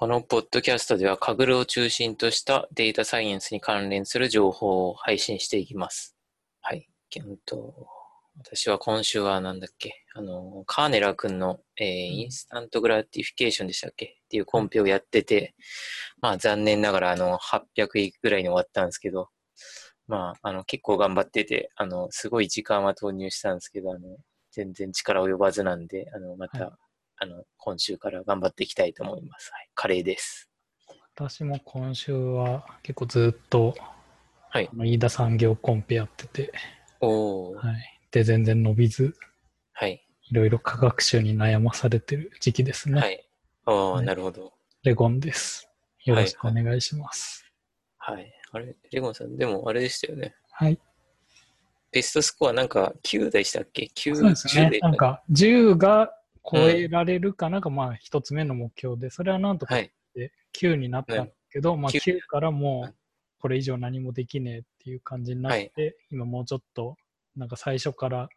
このポッドキャストでは、 Kaggle を中心としたデータサイエンスに関連する情報を配信していきます。はい。えっと、私は今週はなんだっけ、あの、カーネラー君の、えー Instant Gratification でしたっけ？っていうコンペをやってて、まあ残念ながらあの、800位ぐらいに終わったんですけど、まあ、あの、結構頑張ってて、あの、すごい時間は投入したんですけど、あの、全然力及ばずなんで、あの、また、はいあの、今週から頑張っていきたいと思います。はい。カレーです。私も今週は結構ずっと、はい飯田産業コンペやってて、おー。はい。で、全然伸びず、はい。いろいろ科学習に悩まされてる時期ですね。はい。おー、はいなるほど。レゴンです。よろしくお願いします。はい。あれ、レゴンさん、でもあれでしたよね。はい。ベストスコアなんか9でしたっけ ?9、そうです10で。ねなんか、10が超えられるかな？んか、まあ、一つ目の目標で、それはなんとかはい。9になったけど、まあ、9 9からもはいうこれ以上何もできねえっていう感じになって、今もうちょっと、なんか最初から、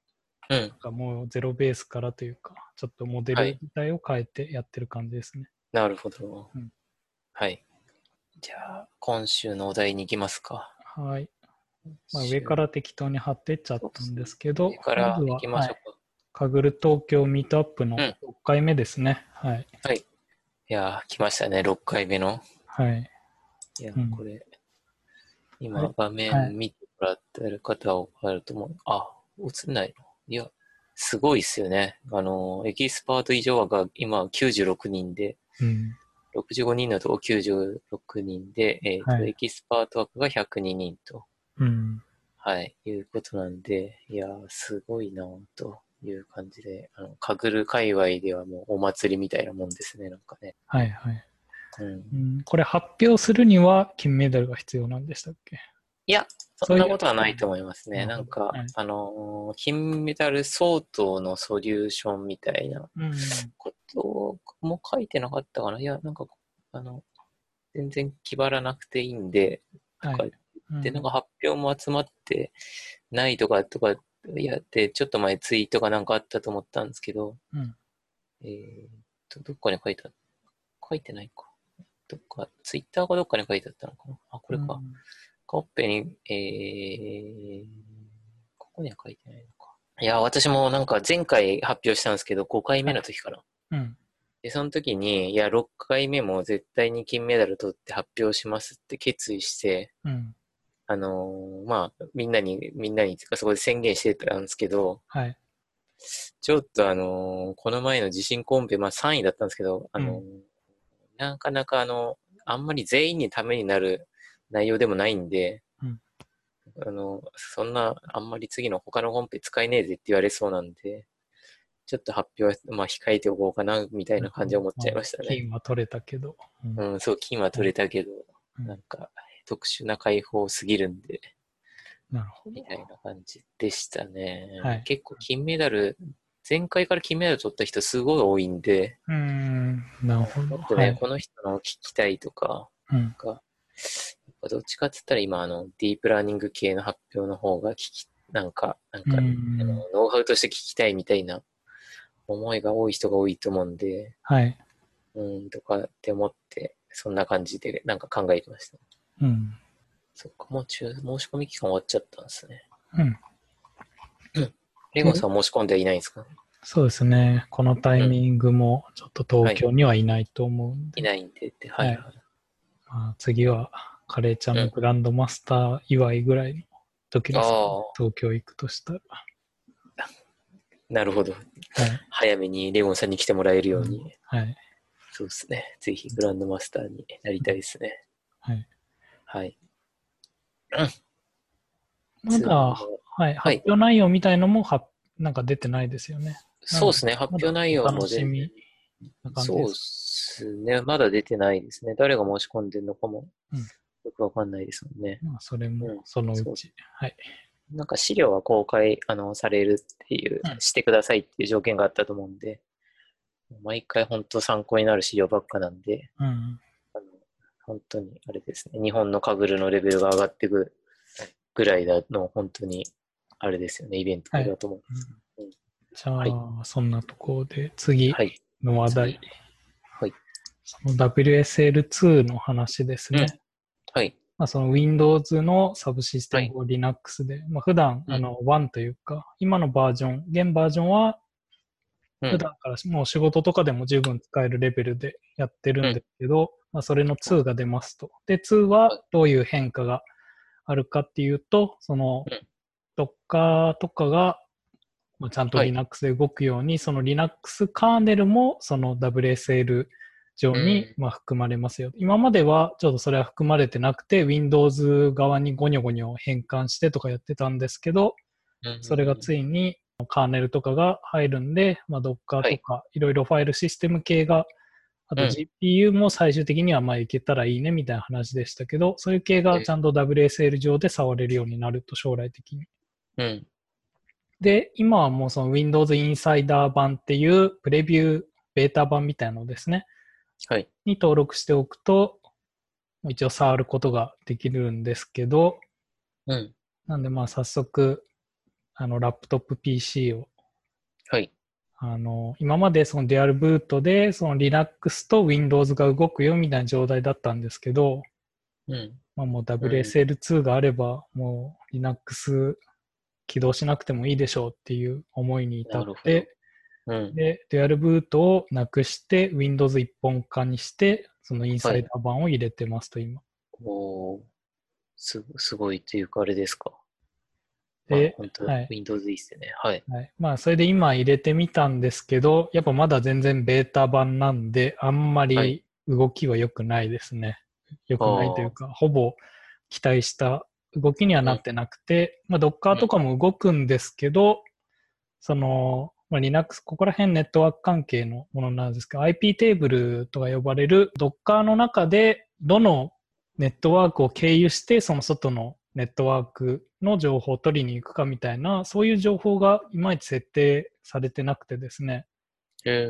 うんなん。かもうゼロベースからというか、ちょっとモデルはい自体を変えてやってる感じですね。なるほど。うんはい。じゃあ、今週のお題に行きますか。はい。まあ、上から適当に貼ってっちゃったんですけど、上から行きましょうはいか。 Kaggle 東京 Meetup のうん6回目ですね。はい。いやー、来ましたね。6回目の。はい。いや、うんこれ、は今い、画はい面見てもらってる方は分かると思う。あ、映んないの？いや、すごいっすよね。あの、エキスパート以上が今96人で、うん。65人のとこ96人で、えーとはいエキスパート枠が102人と、うん。はい、いうことなんで、いやー、すごいなぁという感じで、あの、かぐる界隈ではもうお祭りみたいなもんですね、なんかね。はいはい。うん。うん、これ発表するには金メダルが必要なんでしたっけ？いや、そんなことはないと思いますね。なんか、はいあのー金メダル相当のソリューションみたいなうん。ことも書いてなかったかな。いや、なんか、あの、全然気張らなくていいんで、はいで、なんか発表も集まってないとかとかやって、ちょっと前ツイートがなんかあったと思ったんですけど、うんえーっと、どっかに書いてあ書いてないか。どっか、ツイッターかどっかに書いてあったのかな。あ、これか。うんカッペに、えー、ここには書いてないのか。いや、私もなんか前回発表したんですけど、5回目の時かな。うん。で、その時に、いや、6回目も絶対に金メダル取って発表しますって決意して、うん。あのーまあ、みんなに、みんなに、そこで宣言してたんですけど、はい。ちょっとあのーこの前の地震コンペ、まあ3位だったんですけど、あのーうなかなかあの、あんまり全員にためになる内容でもないんで、うんあの、そんな、あんまり次の他のコンペ使えねえぜって言われそうなんで、ちょっと発表は、まあ控えておこうかな、みたいな感じは思っちゃいましたね。金は取れたけど。うんうん、そう、金は取れたけど、うんなんか、特殊な解放すぎるんで、なるほどみ。たいな感じでしたね。はい結構金メダル、前回から金メダル取った人すごい多いんで、うーん。なるほど。もっとね、はい。この人の聞きたいとか、うん。が、やっぱどっちかって言ったら今、あの、ディープラーニング系の発表の方が聞き、なんか、なんか、うんあのノウハウとして聞きたいみたいな思いが多い人が多いと思うんで、はい。うん、とかって思って、そんな感じでなんか考えてました。うん。そっか、もう中、申し込み期間終わっちゃったんですね。うん。レゴンさん申し込んではいないんですかそうですね。このタイミングもちょっと東京にはいないと思うんで、いないんでって、はい、はい。まあ、次はカレーちゃんのグランドマスター祝いぐらいの時ですかね、ああ東京行くとしたら。なるほど。はい。早めにレゴンさんに来てもらえるように。はい。そうですね。ぜひグランドマスターになりたいですね。はい。はい。まだ、はい、発表内容みたいのもはなんか出てないですよね。そうですね。発表内容もでお楽しみな感じそうで。ですすね。まだ出てないですね。誰が申し込んでるのかもうんよくわかんないですもんね。まあ、それうんもそのうそうち。はい。なんか資料は公開あのされるっていう、うんしてくださいっていう条件があったと思うんで、毎回本当参考になる資料ばっかなんで、うん。本当にあれですね、日本のカグルのレベルが上がっていくぐらいだの、本当にあれですよね、イベントだと思うんです。じゃあ、はそんなところで次はい。の話題。はい。その WSL2 の話ですね。はい。まあ、その Windows のサブシステムを Linux で、まあ、普段、うんあの、1というか、今のバージョン、現バージョンは、うん普段からもう仕事とかでも十分使えるレベルでやってるんですけど、まあ、それの2が出ますと。で、2はどういう変化があるかっていうと、そのうん、Docker とかが、まあ、ちゃんとはい Linux で動くように、その Linux カーネルもその WSL 上にうんまあ含まれますよ。今まではちょっとそれは含まれてなくて、Windows 側にゴニョゴニョ変換してとかやってたんですけど、それがつい。いにカーネルとかが入るんで、まあ、Docker とかいろいろファイルシステム系が、あとうん GPU も最終的にはまあいけたらいいねみたいな話でしたけど、そういう系がちゃんと WSL 上で触れるようになると将来的に。うん。で、今はもうその Windows Insider 版っていうプレビューベータ版みたいなのですね。はい。に登録しておくと、一応触ることができるんですけど、うん。なんでまあ早速、あの、ラップトップ PC を、はい。あの、今までそのデュアルブートで、その Linux と Windows が動くよみたいな状態だったんですけど、うん。まあもう WSL2 があれば、もう Linux 起動しなくてもいいでしょうっていう思いに至って、うん。で、デュアルブートをなくして Windows 一本化にして、そのインサイダー版を入れてますと今。おーす、すごいっていうか、あれですか？ではい Windows いいっすよね。はい。はい。まあ、それで今入れてみたんですけど、やっぱまだ全然ベータ版なんで、あんまはりい動きは良くないですね。良くないというか、ほぼ期待した動きにはなってなくて、まあ、Docker とかも動くんですけど、その、まあ、Linux、ここら辺ネットワーク関係のものなんですけど、IP テーブルとか呼ばれる Docker の中で、どのネットワークを経由して、その外のネットワークの情報を取りに行くかみたいな、そういう情報がいまいち設定されてなくてですね。え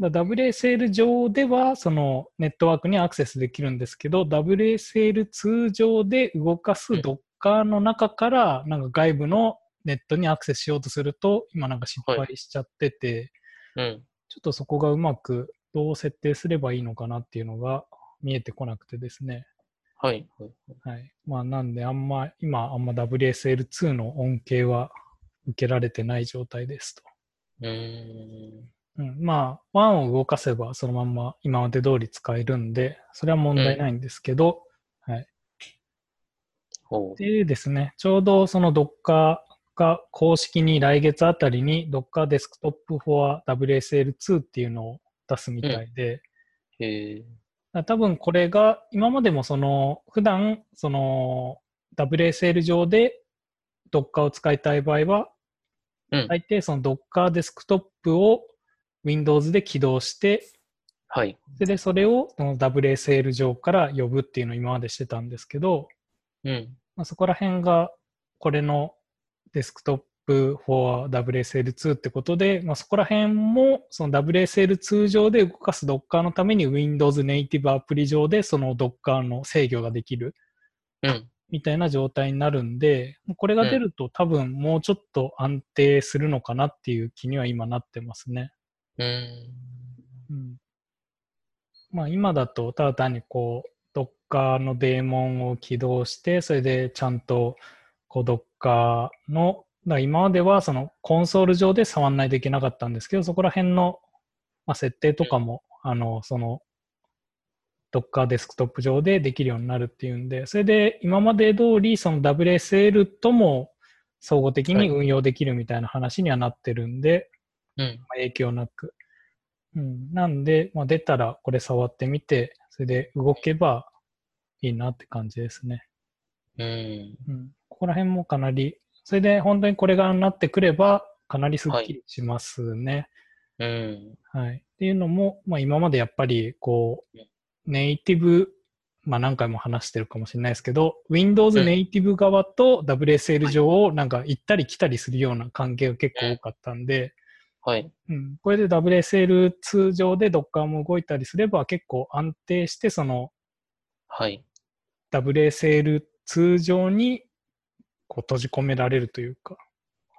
ー、だ WSL 上ではそのネットワークにアクセスできるんですけど、WSL2 上で動かすうん Docker の中からなんか外部のネットにアクセスしようとすると、今なんか失敗しちゃってて、うん。ちょっとそこがうまくどう設定すればいいのかなっていうのが見えてこなくてですね。はい。はいはい。まあなんであんま、今あんま WSL2 の恩恵は受けられてない状態ですと。うーん。うん、まあ、ワンを動かせばそのまんま今まで通り使えるんで、それは問題ないんですけど、はい。ほう。でですね、ちょうどその Docker が公式に来月あたりに Docker Desktop for WSL2 っていうのを出すみたいで、えー、だから多分これが今までもその普段その WSL 上で Docker を使いたい場合は、うん。大抵その Docker デスクトップを Windows で起動して、でそれをその WSL 上から呼ぶっていうのを今までしてたんですけど、うん。まあ、そこら辺がこれのデスクトップ for WSL2 ってことで、まあ、そこら辺もその WSL2 上で動かす Docker のために Windows ネイティブアプリ上でその Docker の制御ができるうん。みたいな状態になるんで、これが出ると多分もうちょっと安定するのかなっていう気には今なってますね。うーん。うん。まあ今だとただ単にこう Docker のデーモンを起動して、それでちゃんとこう Docker の、だ今まではそのコンソール上で触んないといけなかったんですけど、そこら辺の、まあ、設定とかも、あの、その Docker デスクトップ上でできるようになるっていうんで、それで今まで通りその WSL とも総合的に運用できるみたいな話にはなってるんで、影響なく。うん、なんで、まあ、出たらこれ触ってみて、それで動けばいいなって感じですね。うん。うん、ここら辺もかなり、それで本当にこれがなってくれば、かなりスッキリしますね。うん。はい。っていうのも、まあ、今までやっぱり、こう、ネイティブ、まあ何回も話してるかもしれないですけど、Windows うんネイティブ側と WSL 上をなんか行ったり来たりするような関係が結構多かったんで、はい。うん、これで WSL 上で Docker も動いたりすれば結構安定してそのはい。WSL 上にこう閉じ込められるというか、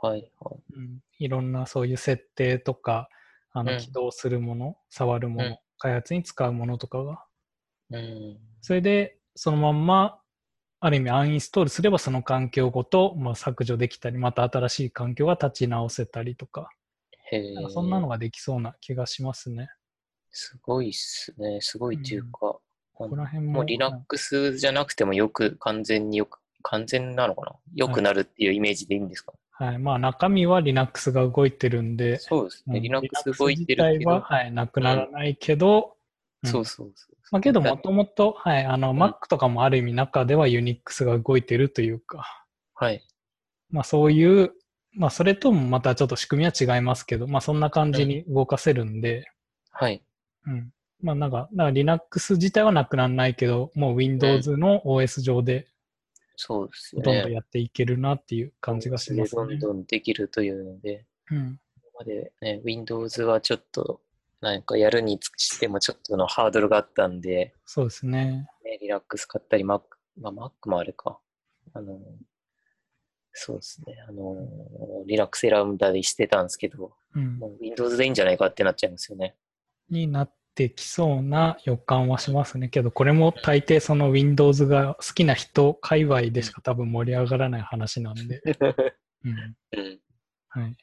はい。はい。うん、いろんなそういう設定とかあうんの起動するもの、触るもの、うん開発に使うものとかが。うん。それで、そのまんま、ある意味アンインストールすればその環境ごと、まあ、削除できたり、また新しい環境が立ち直せたりとか、へかそんなのができそうな気がしますね。すごいっすね。すごいっていうか、ここら辺も。もう Linux じゃなくてもよく、完全によく、完全なのかな？よくなるっていうイメージでいいんですか、はい。まあ中身は Linux が動いてるんで、そうですね。うん Linux 動いてるけど、自体は、はい、なくならないけど、うんそうそうそう。まあ、けどだもともと、はい、あの、ん Mac とかもある意味中では Unix が動いてるというか、はい。まあそういう、まあそれともまたちょっと仕組みは違いますけど、まあそんな感じに動かせるんで、はい。うん。まあなんか、だから Linux 自体はなくならないけど、もう Windows の OS 上でそうですよどんどんね。やっていけるなっていう感じがしますね。どんどんできるというので、うん。今までね、Windows はちょっと、なんかやるにしてもちょっとのハードルがあったんで、そうですね。ね、Linux 買ったり、Mac、まあ、Mac もあれか。あの、そうですね。あの、Linux 選んだりしてたんですけど、うんも。う Windows でいいんじゃないかってなっちゃいますよね。になってきそうな予感はしますね。けど、これも大抵その Windows が好きな人界隈でしか多分盛り上がらない話なんで。うん。うん。はい。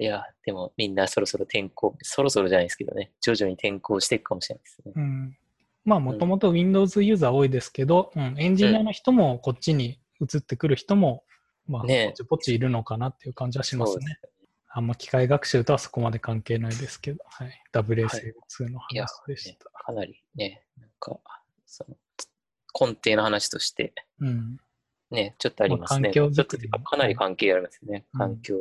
いや、でもみんなそろそろ転校、そろそろじゃないですけどね、徐々に転校していくかもしれないですね。うん。まあ、もともと Windows ユーザー多いですけど、うん、エンジニアの人もこっちに移ってくる人も、まあ、ねポチポチいるのかなっていう感じはしますね。あんま機械学習とはそこまで関係ないですけど、はい。WSL2 の話でした。かなりね、なんか、その、根底の話として、うん。ね、ちょっとありますね。まあ環境ちょっかなり関係ありますね。うん環境を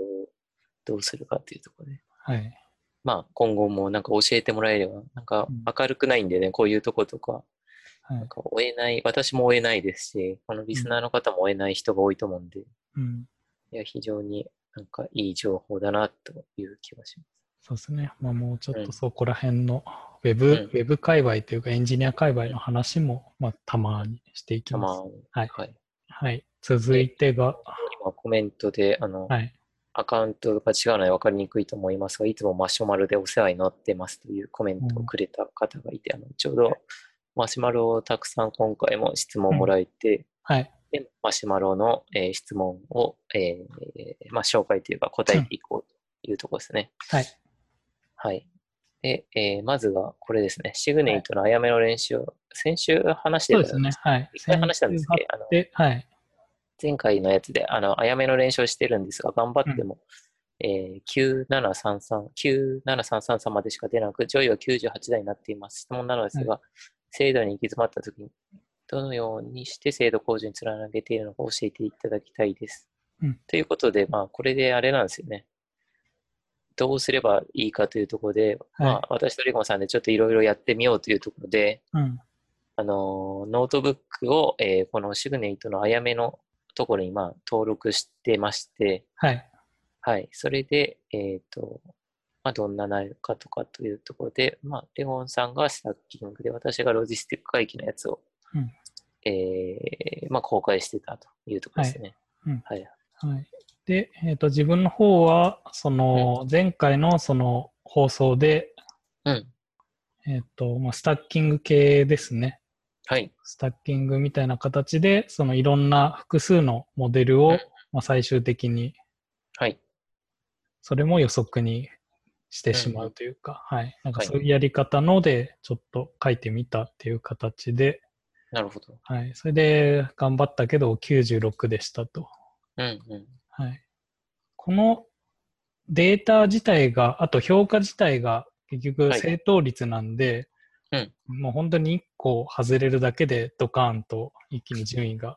どうするかっていうところで。はい。まあ、今後もなんか教えてもらえれば、なんかうん明るくないんでね、こういうとことか、はいなん。か追えない、私も追えないですし、このリスナーの方も追えない人が多いと思うんで、うん。いや、非常になんかいい情報だなという気がします。そうですね。まあ、もうちょっうんとそこら辺のウェブ、うんウェブ界隈というかエンジニア界隈の話も、まあ、たまにしていきたます。はいはい。はい。続いてが、今コメントで、あの、はい。アカウントが違うので分かりにくいと思いますが、いつもマシュマロでお世話になってますというコメントをくれた方がいて、あのちょうどマシュマロをたくさん今回も質問もらえて、はい。でマシュマロの、えー質問を、えーまあ、紹介というか答えていこうというところですね。はい。はい。で、えーまずはこれですね。シグネイトのあやめの練習を先週話してたそうですね。はい。一回話したんですけど、あので、はい。前回のやつで、あの、あやめの練習をしてるんですが、頑張っても、えー9733、97333までしか出なく、上位は98台になっています。質問なのですが、精度に行き詰まったときに、どのようにして精度向上につなげているのか教えていただきたいです。うんということで、まあ、これであれなんですよね。どうすればいいかというところで、まあ、私とリゴンさんでちょっといろいろやってみようというところで、うん。あの、ノートブックを、えーこの SIGNATE のあやめのところに、まあ、登録してまして、はい。はい。それで、えっ、と、まあ、どんな内容かとかというところで、まあ、レゴンさんがスタッキングで、私がロジスティック回帰のやつを、うんえーまあ、公開してたというところですね。うんはい。はい。で、えっ、と、自分の方は、その、前回のその放送で、うん。えっ、と、まあ、スタッキング系ですね。はい。スタッキングみたいな形で、そのいろんな複数のモデルを、うんまあ、最終的に、はい。それも予測にしてしまうというか、はい。なんかそういうやり方ので、ちょっと書いてみたっていう形で、なるほど。はい。それで頑張ったけど96でしたと。うんうん。はい。このデータ自体が、あと評価自体が結局はい正答率なんで、うんもう本当に1個外れるだけでドカーンと一気に順位が。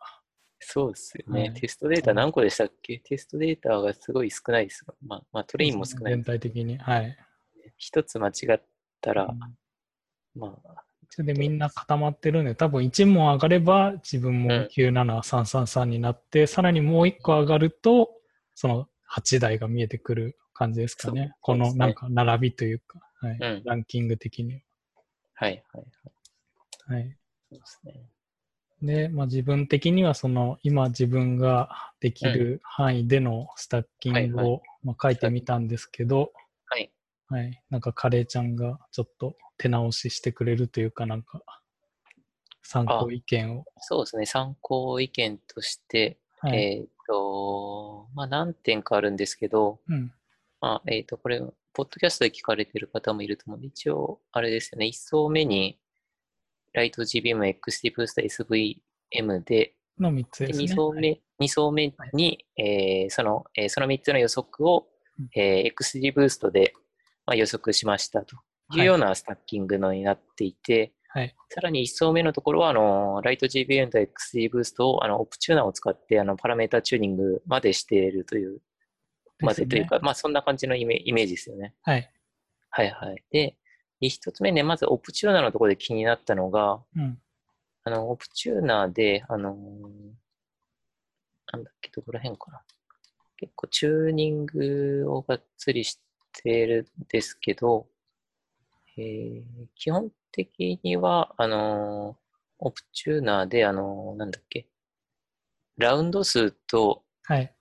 そうですよね、はいテストデータ何個でしたっけ？テストデータがすごい少ないですが、まあ、まあ、トレインも少ない全。体的に。はい。一つ間違ったら、うんまあ、それでみんな固まってるんで、多分1問上がれば自分もうん97333になって、さらにもう1個上がると、その8台が見えてくる感じですかね。そうこのなんか並びというか、はいうんランキング的にはいはいはい。は。はい。そうですね。で、まあ、自分的にはその今自分ができる範囲でのスタッキングはいをまあ書いてみたんですけど、はい。はい。なんかカレーちゃんがちょっと手直ししてくれるというか、なんか参考意見を。そうですね、参考意見として、はい。えっ、と、まあ何点かあるんですけど、うん。まあ、えっ、と、これ、ポッドキャストで聞かれてる方もいると思うんで、一応、あれですよね、1層目に、ライト GBM XD ブースター SVM で、の3つでですね。2層目、二層目に、えーその、えーその3つの予測をうん、えー XD ブーストで、まあ、予測しましたというようなスタッキングのになっていて、はい。さらに1層目のところは、あの、ライト GBM と XD ブーストを、あの、オプチューナーを使って、あの、パラメータチューニングまでしているという、までというか、まあ、そんな感じのイメイメージですよね。はい。はいはい。で、で一つ目ね、まずオプチューナーのところで気になったのが、うん。あの、オプチューナーで、あのーなんだっけ、どこら辺かな。結構チューニングをがっつりしてるんですけど、えー基本的には、あのー Optuna で、あのーなんだっけ、ラウンド数と、はい。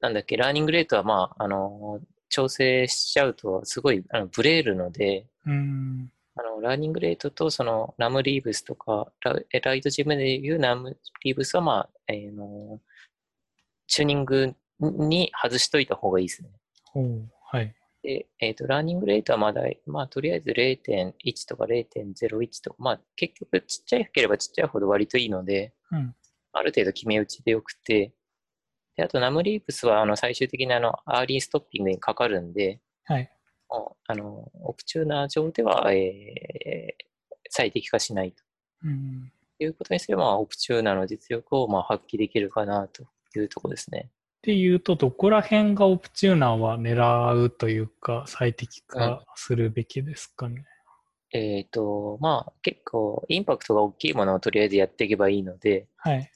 なんだっけ、 learning rate は、まあ、あのー調整しちゃうと、すごいあのブレるので、うーん。あの、 learning rate と、その、 num leaves とか、ラえ LightGBM でいう num leaves は、まあ、えーの、チューニングに外しといた方がいいですね。ほう。はい。で、えっ、と、 learning rate はまだ、まあ、とりあえず0.1とか0.01とか、まあ、結局ちっちゃいければちっちゃいほど割といいので、うん。ある程度決め打ちでよくて、で、あと、 num leaves は、あの、最終的にあの、 early stopping にかかるんで、はい。あの、 Optuna 上では、えー最適化しないと。うん。いうことにすれば、まあオプチューナーの実力をまあ発揮できるかなというところですね。っていうと、どこら辺がオプチューナーは狙うというか、最適化するべきですかね？えっ、と、まあ結構インパクトが大きいものをとりあえずやっていけばいいので、はい。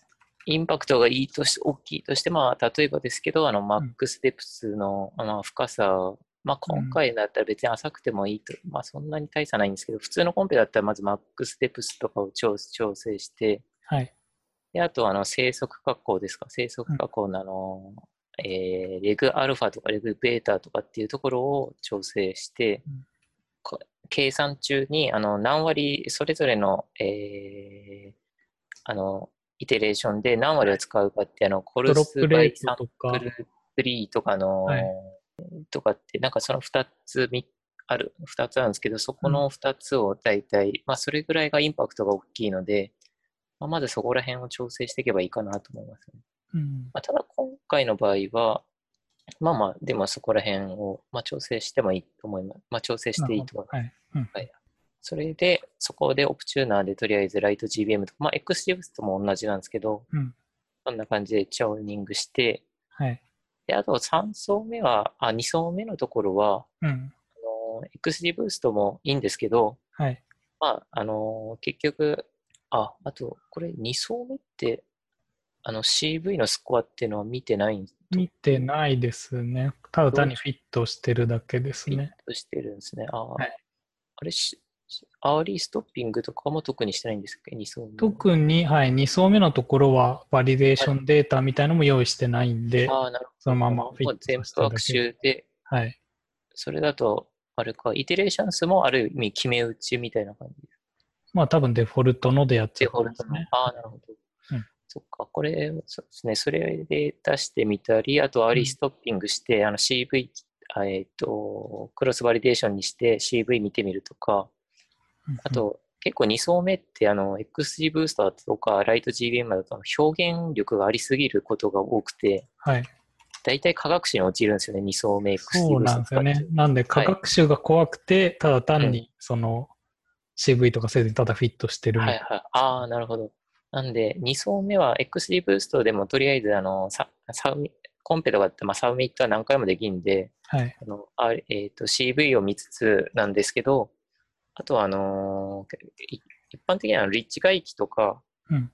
インパクトがいいとし大きいとして、まあ例えばですけど、あの、マックスデプスの、まあ、深さ、まあ今回だったら別に浅くてもいいと、まあそんなに大差ないんですけど、普通のコンペだったらまずマックスデプスとかを調調整して、はい。で、あと、あの、生息加工ですか？生息加工の、あの、えーレグアルファとかレグベータとかっていうところを調整して、うんこ計算中に、あの、何割、それぞれの、えーあの、イテレーションで何割を使うかって、あの、コルスバイサンプ、ルツリーとかの、はい。とかって、なんかその2つみある、2つあるんですけど、そこの2つを大体、まあそれぐらいがインパクトが大きいので、まあ、まずそこら辺を調整していけばいいかなと思いますね。うん。まあ、ただ今回の場合は、まあまあ、でもそこら辺を、まあ、調整してもいいと思います。まあ調整していいと思います。はい。うん。それで、そこでオプチューナーでとりあえずライト GBM とか、まあ XGBoost とも同じなんですけど、うん。そんな感じでチューニングして、はい。で、あと3層目は、あ、2層目のところは、うん。あの XGBoost もいいんですけど、はい。まあ、あの結局、あ、あと、これ2層目って、あの CV のスコアっていうのは見てないん見てないですね。ただ単にフィットしてるだけですフィッね。トしてるんですね。あ、はいあれし、アーリーストッピングとかも特にしてないんですか ?2 層目。特に、はい、2層目のところは、バリデーションデータみたいのも用意してないんで、ああ、なるほど。そのままフィット全部学習で、はい。それだと、あれか、イテレーション数もある意味決め打ちみたいな感じです。まあ多分デフォルトのでやっちデゃフォルトの。ね。ああ、なるほど。うんそっか、これ、そうですね、それで出してみたり、あとアーリーストッピングして、あの CV、あえっ、と、クロスバリデーションにして CV 見てみるとか、あと、結構2層目って、あの、XG ブースターとか、ライト GBM だと表現力がありすぎることが多くて、はい。大体科学史に陥るんですよね、2層目 XG そうブースターなんですよね。なんで、価格集が怖くて、ただ単に、その、CV とかせずにただフィットしてるはいはい。ああ、なるほど。なんで、2層目は XD ブーストでもとりあえず、あの、ササウミコンペとかって、まあ、サウミットは何回もできるんで、はい。あのあえー、と CV を見つつなんですけど、あとはあのーい一般的にはリッチ回帰とか、うん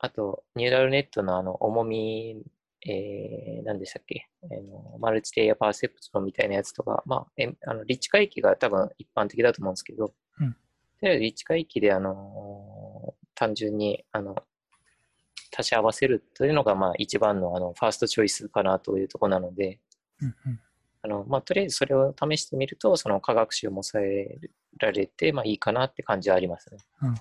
あとニューラルネットのあの重み、えー、何でしたっけ、あのマルチレイヤーパーセプトみたいなやつとか、まあ、えあのリッチ回帰が多分一般的だと思うんですけど、うんとりあえずリッチ回帰で、あのー単純にあの足し合わせるというのが、まあ、一番のあのファーストチョイスかなというところなので、うんうんあの、まあ、とりあえずそれを試してみると、その科学習も抑えられて、まあ、いいかなって感じはありますね。うん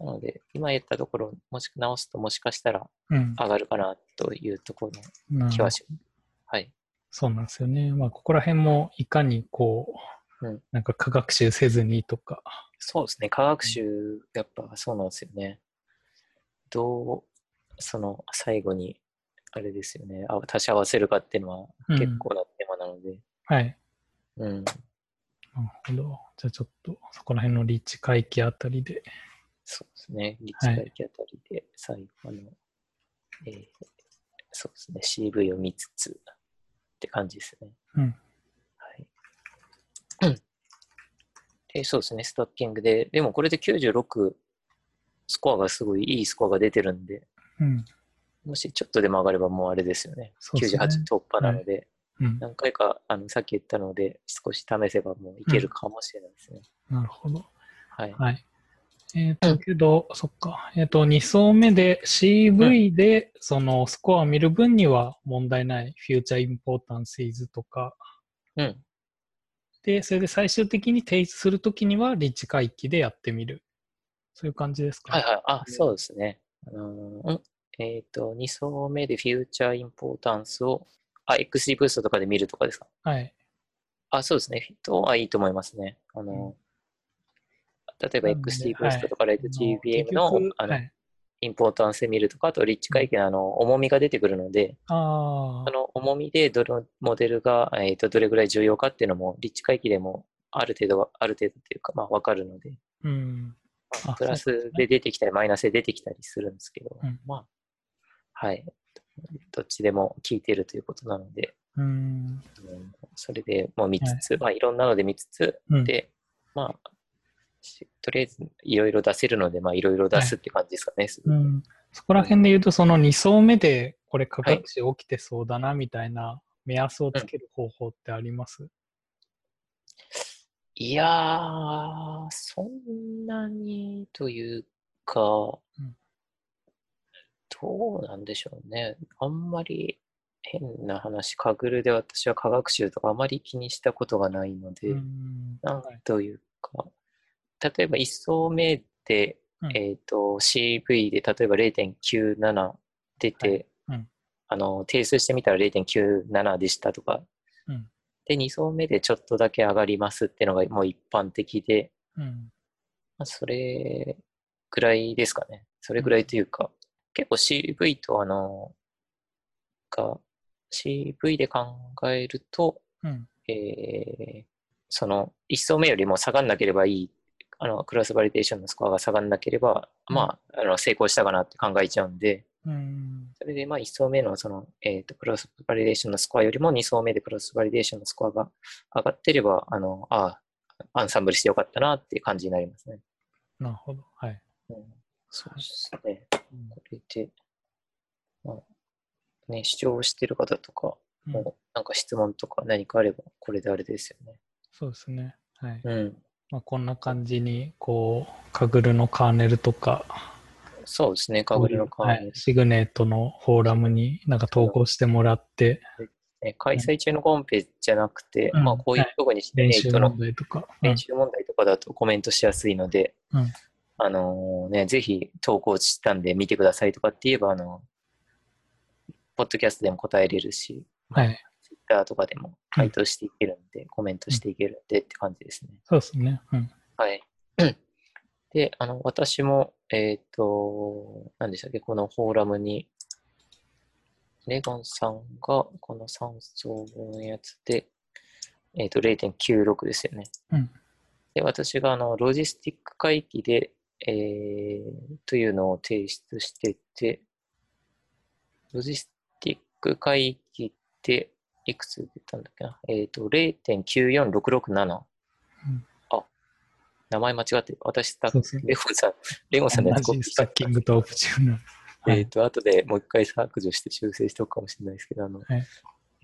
なので、今言ったところ、もし直すともしかしたらうん。上がるかなというところなの気はします。はい。そうなんですよね。まあ、ここら辺もいかにこう、うんなんか科学習せずにとか、そうですね。科学習、やっぱそうなんですよね。どう、その最後に、あれですよね。あ足し合わせるかっていうのはうん結構なテーマなので。はい。うん。なるほど。じゃあちょっと、そこら辺のリッチ回帰あたりで。そうですね。立地回帰あたりで、最後の、えーそうですね。CV を見つつって感じですね。うん。はい。うんで、そうですね。スタッキングで、でもこれで96、スコアがすごいいいスコアが出てるんで、うん。もしちょっとでも上がればもうあれですよね。ね98突破なので、うん。何回かあのさっき言ったので、少し試せばもういけるかもしれないですね。なるほど。はい。はい。えっ、と、けど、そっか。えっ、と、2層目で CV で、そのスコアを見る分には問題ない。フューチャーインポータンスイズとか。うん。で、それで最終的に提出するときには、リッチ回帰でやってみる。そういう感じですか？はいはい。あ、そうですね。あのえっ、と、2層目でフューチャーインポータンスを、あ、XD ブーストとかで見るとかですか？はい。あ、そうですね。とはいいと思いますね。あの、例えば XD ブーストとかはい GBM の,、結局あのはい、インポータンスで見るとか、あとリッチ回帰のあの重みが出てくるので、あその重みでどのモデルが、えー、とどれぐらい重要かっていうのも、リッチ回帰でもある程度は、ある程度というか、まあ、わかるので、あ、うん。あプラスで出てきたり、マイナスで出てきたりするんですけど、うんまあ、はい。どっちでも効いてるということなので、うん。うんそれでもう見つつ、まあ、いろんなので見つつ、うん。で、まあ、しとりあえずいろいろ出せるので、まあ、いろいろ出すって感じですかね。うん、そこら辺で言うと、その2層目でこれ科学史起きてそうだなみたいな目安をつける方法ってあります、いやー、そんなにというか、ん。どうなんでしょうね。あんまり変な話、カグルで私は科学習とかあまり気にしたことがないので、うん。なんはいというか、例えば1層目で、うん。えっ、と、CV で例えば0.97出て、はい。うん。あの、定数してみたら0.97でしたとか、うん。で、2層目でちょっとだけ上がりますっていうのがもう一般的で、うん。まあ、それぐらいですかね。それぐらいというか、結構 CV とあの、が、CV で考えると、うん。えーその1層目よりも下がんなければいい、あのクロスバリデーションのスコアが下がんなければ、うんまあ、あの成功したかなって考えちゃうんで、うんそれでまあ1層目のその、えーとクロスバリデーションのスコアよりも2層目でクロスバリデーションのスコアが上がってれば、あの、ああ、アンサンブルしてよかったなっていう感じになりますね。なるほど。はい。うん、そうですね。うんこれで、まあ、ね、主張してる方とか、うんもうなんか質問とか何かあれば、これであれですよね。そうですね。はい。うん。まあ、こんな感じに、こう、カグルのカーネルとか、そうですね、カグルのカーネル。はい、シグネートのフォーラムになんか投稿してもらって、ね開催中のコンペじゃなくて、うん。まあこういうとこにシグネ練習ートの問題とか。練習問題とかだとコメントしやすいので、うん。あのね、ぜひ投稿したんで見てくださいとかって言えば、あの、ポッドキャストでも答えれるし、はい。ツイッターとかでも回答していけるんで、コメントしていけるんでって感じですね。そうですね。うん。はい。で、あの、私も、えっ、と、何でしたっけ、このフォーラムに、レゴンさんがこの3層のやつで、えっ、と、0.96ですよね。うんで、私が、あの、ロジスティック回帰で、えー、というのを提出してて、ロジスティック回帰って、いくつ出たんだっけな？えっ、と、0.94667。うんあ、名前間違ってる。私、レゴンさん、レゴンさんのやつスタッキングとオプチューナ ー。はいえっ、と、後でもう一回削除して修正しておくかもしれないですけど、あの、はい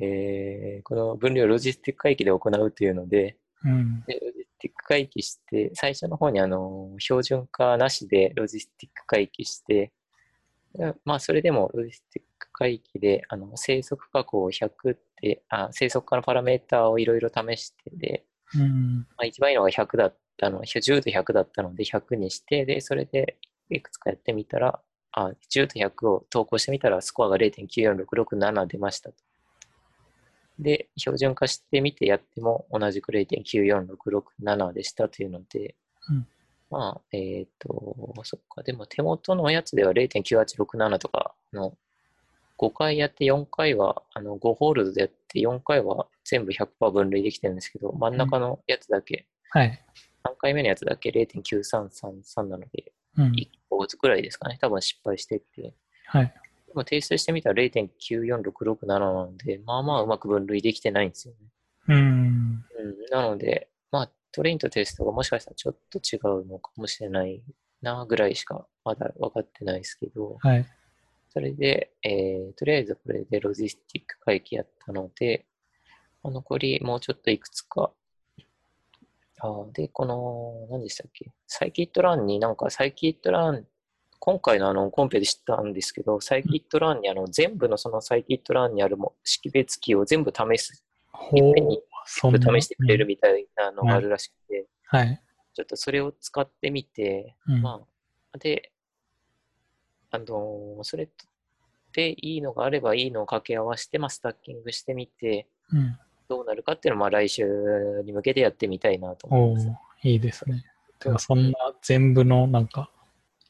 えーこの分量をロジスティック回帰で行うというので、うん。でロジスティック回帰して、最初の方にあの、標準化なしでロジスティック回帰して、やまあ、それでもロジスティック回帰で、あの、生息確保を100って、あ、生息化のパラメーターをいろいろ試してで、うん。まあ、一番いいのが100だったの、10と100だったので100にして、で、それでいくつかやってみたら、あ、10と100を投稿してみたら、スコアが0.94667出ましたと。で、標準化してみてやっても同じく0.94667でしたというので、うんまあ、えっ、と、そっか、でも手元のやつでは0.9867とかの5回やって4回は、あの5ホールドでやって4回は全部100%分類できてるんですけど、真ん中のやつだけ、はい。3回目のやつだけ0.9333なので、うん。1個ずつくらいですかね。多分失敗してて。はい。でも提出してみたら0.94667なので、まあまあうまく分類できてないんですよね。うん。うん、なので、まあトレインとテストがもしかしたらちょっと違うのかもしれないなぐらいしかまだ分かってないですけど、はい。それで、えーとりあえずこれでロジスティック回帰やったので、まあ残りもうちょっといくつか。あーで、この、何でしたっけ？サイキットランになんかサイキットラン、今回のあのコンペで知ったんですけど、サイキットランにあの全部のそのサイキットランにあるも識別キーを全部試す、ほいっぺんにそんな試してくれるみたいなのがあるらしくて、はい。ちょっとそれを使ってみて、うんまあ、で、あのそれでいいのがあればいいのを掛け合わせて、まあ、スタッキングしてみて、うん。どうなるかっていうのをまあ来週に向けてやってみたいなと思います。いいですね。てうんか、そんな全部のなんか、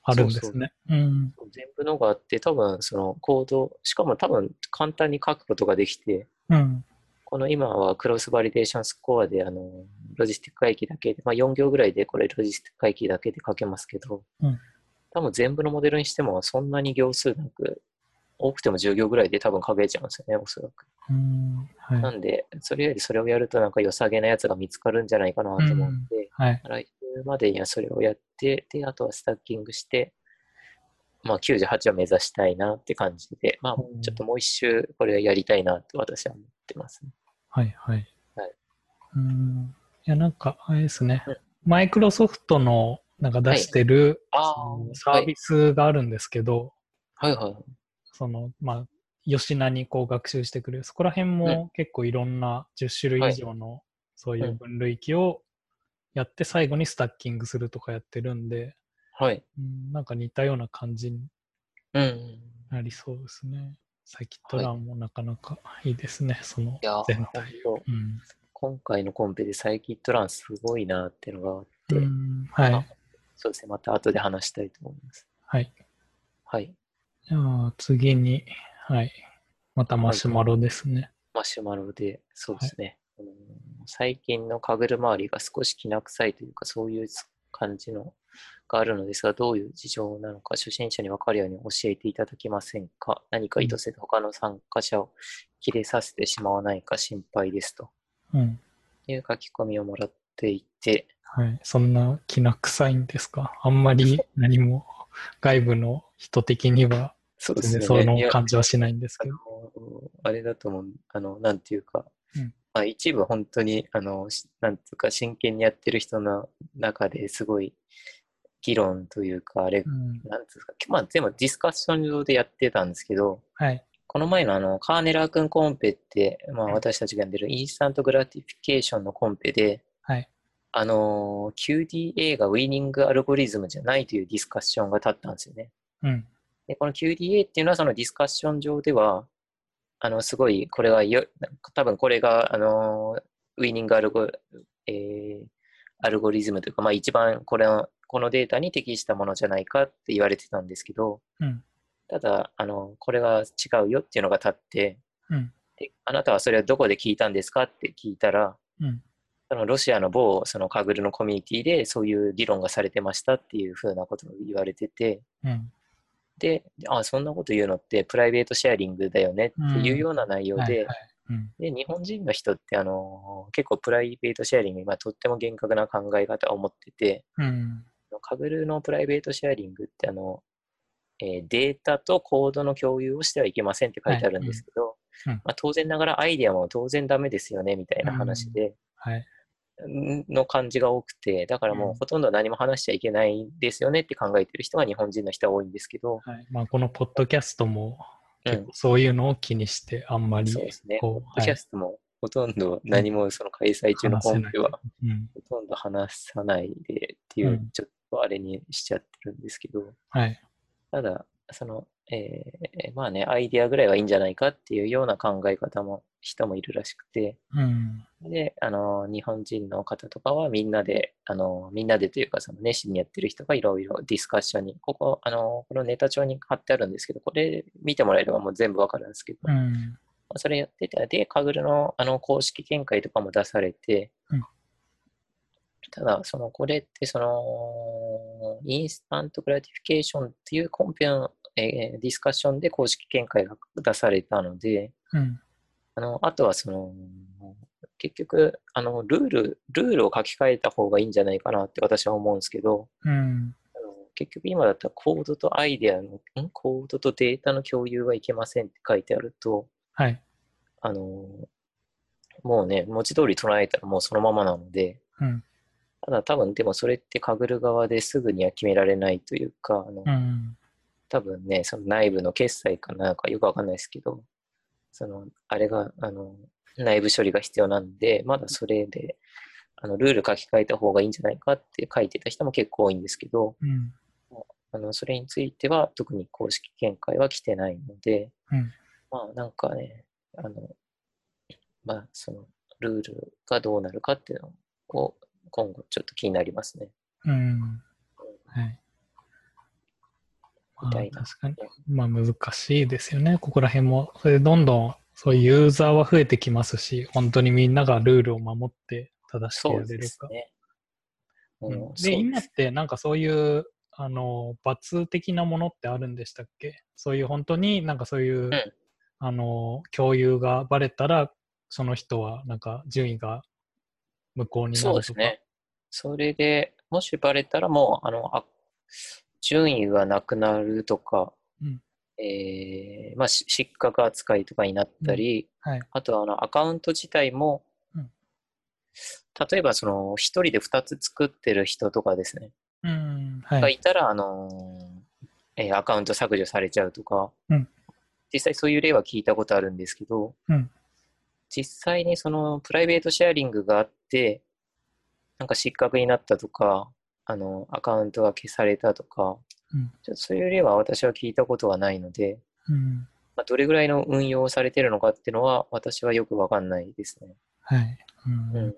あるんですね。うん。全部のがあって、多分そのコード、しかも多分簡単に書くことができて、うん。この今はクロスバリデーションスコアで、あの、ロジスティック回帰だけで、まあ4行ぐらいでこれロジスティック回帰だけで書けますけど、うん多分全部のモデルにしてもそんなに行数なく、多くても10行ぐらいで多分書けちゃうんですよね、おそらく。うん。はい。なんで、それよりそれをやるとなんか良さげなやつが見つかるんじゃないかなと思うんで、はい。来週までにはそれをやって、で、あとはスタッキングして、まあ98を目指したいなって感じで、まあうんちょっともう一周これをやりたいなと私は思ってますね。はい。はい。はいうん。いや、なんか、あれですねうん。マイクロソフトのなんか出してる、あそのーサービスがあるんですけど、はいはい。その、まあ、吉名にこう学習してくれる。そこら辺も結構いろんな10種類以上のそういう分類器をやって最後にスタッキングするとかやってるんで、はい。うん、なんか似たような感じにうん。なりそうですね。サイキットランもなかなかいいですね、そのいや、全本体。当うん。今回のコンペでサイキットランすごいなっていうのがあって、うん、はいあ。そうですね、また後で話したいと思います。はい。はい。じゃあ次に、はい。またマシュマロですね。マシュマロで、そうですね。うん最近のかぐる周りが少しきな臭いというか、そういう感じのがあるのですが、どういう事情なのか、初心者に分かるように教えていただけませんか？何か意図せず他の参加者を切れさせてしまわないか心配ですと。うん。いう書き込みをもらっていて、はい。そんなきな臭いんですか？あんまり何も外部の人的にはそう全然その感じはしないんですあけど。のあれだと思う、あの、なんていうか、うん。まあ、一部本当に、あの、しなんていうか、真剣にやってる人の中ですごい議論というか、あれ、うん。なんですか、まあ、全部ディスカッション上でやってたんですけど、はい。この前のあの、カーネラー君コンペって、まあ、うん私たちがやってる Instant Gratification のコンペで、はい。あの、QDA がウィニングアルゴリズムじゃないというディスカッションが立ったんですよね。うん。で、この QDA っていうのはそのディスカッション上では、あの、すごい、これはよ、多分これが、あの、ウィニングアルゴ、えーアルゴリズムというか、まあ一番これの、このデータに適したものじゃないかって言われてたんですけど、うん。ただ、あの、これは違うよっていうのが立って、うん。であなたはそれはどこで聞いたんですかって聞いたら、うん。そのロシアの某そのカグルのコミュニティでそういう議論がされてましたっていうふうなことを言われてて、うん。で、あ、そんなこと言うのってプライベートシェアリングだよねっていうような内容で。で日本人の人ってあの結構プライベートシェアリングにまあとっても厳格な考え方を持ってて、うん。カグルのプライベートシェアリングってあの、えーデータとコードの共有をしてはいけませんって書いてあるんですけど、うんうんまあ、当然ながらアイデアも当然ダメですよねみたいな話で、はい。の感じが多くて、だからもううんほとんど何も話しちゃいけないんですよねって考えてる人が日本人の人は多いんですけど、はい。まあ、このポッドキャストもうん結構そういうのを気にして、あんまりそうですね。ポッドキャストもほとんど何もその開催中の本編はうん。ほとんど話さないでっていうう、んちょっとあれにしちゃってるんですけど、はい。ただ、その、えーまあね、アイディアぐらいはいいんじゃないかっていうような考え方も、人もいるらしくて、うん。で、あの、日本人の方とかはみんなで、あの、みんなでというか、その熱心にやってる人がいろいろディスカッションに、ここ、あの、このネタ帳に貼ってあるんですけど、これ見てもらえればもう全部わかるんですけど、まうん。あそれやってて、で、カグルのあの公式見解とかも出されて、うんただ、その、これって、その、 Instant Gratification っていうコンペの、えーディスカッションで公式見解が出されたので、うん。あの、あとはその、結局、あの、ルール、ルールを書き換えた方がいいんじゃないかなって私は思うんですけど、うん。あの結局今だったらコードとアイデアの、ん？コードとデータの共有はいけませんって書いてあると、はい。あの、もうね、文字通り捉えたらもうそのままなので、うん。ただ多分でもそれってかぐる側ですぐには決められないというか、あのうん。多分ね、その内部の決済かなんかよくわかんないですけど、その、あれが、あの、内部処理が必要なんで、まだそれで、あの、ルール書き換えた方がいいんじゃないかって書いてた人も結構多いんですけど、うん。あの、それについては特に公式見解は来てないので、うんまあなんかね、あの、まあその、ルールがどうなるかっていうのを今後ちょっと気になりますね。うん。はい。まあみたいな確かに。まあ難しいですよね。ここら辺も。それでどんどんそういうユーザーは増えてきますし、本当にみんながルールを守って正しくやれるか。ですね。うんうんで、今ってなんかそういう、あの、罰的なものってあるんでしたっけ？そういう本当になんかそういう、んあの、共有がバレたら、その人はなんか順位が無効になるとか？そうですね。それで、もしバレたらもう、あの、あ順位がなくなるとか、うんえーまあ、し失格扱いとかになったり、はい。あとはあのアカウント自体も、うん例えばその一人で2つ作ってる人とかですね、うん。はい。がいたら、あのーえーアカウント削除されちゃうとか、うん実際そういう例は聞いたことあるんですけど、うん実際にそのプライベートシェアリングがあって、なんか失格になったとか、あのアカウントが消されたとか、うんちょっとそういう例は私は聞いたことはないので、うん。まあ、どれぐらいの運用されてるのかっていうのは私はよくわかんないですね。はい。うんうん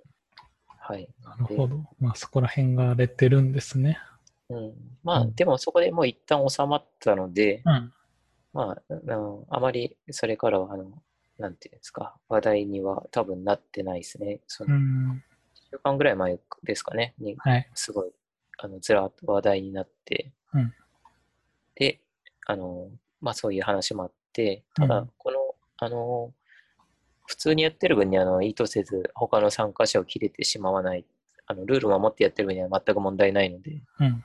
はい。なるほど。まあそこら辺が荒れてるんですね。うん、まあ、うんでもそこでもう一旦収まったので、うん。まあ、あのあまりそれからは、あの、なんていうんですか、話題には多分なってないですね。その、うん。1週間ぐらい前ですかね、に、はい。すごい、あの、ずらっと話題になって、うんで、あの、まあそういう話もあって、ただうん、この、あの、普通にやってる分にあの意図せず他の参加者を切れてしまわない、あのルールを守ってやってる分には全く問題ないので、うん。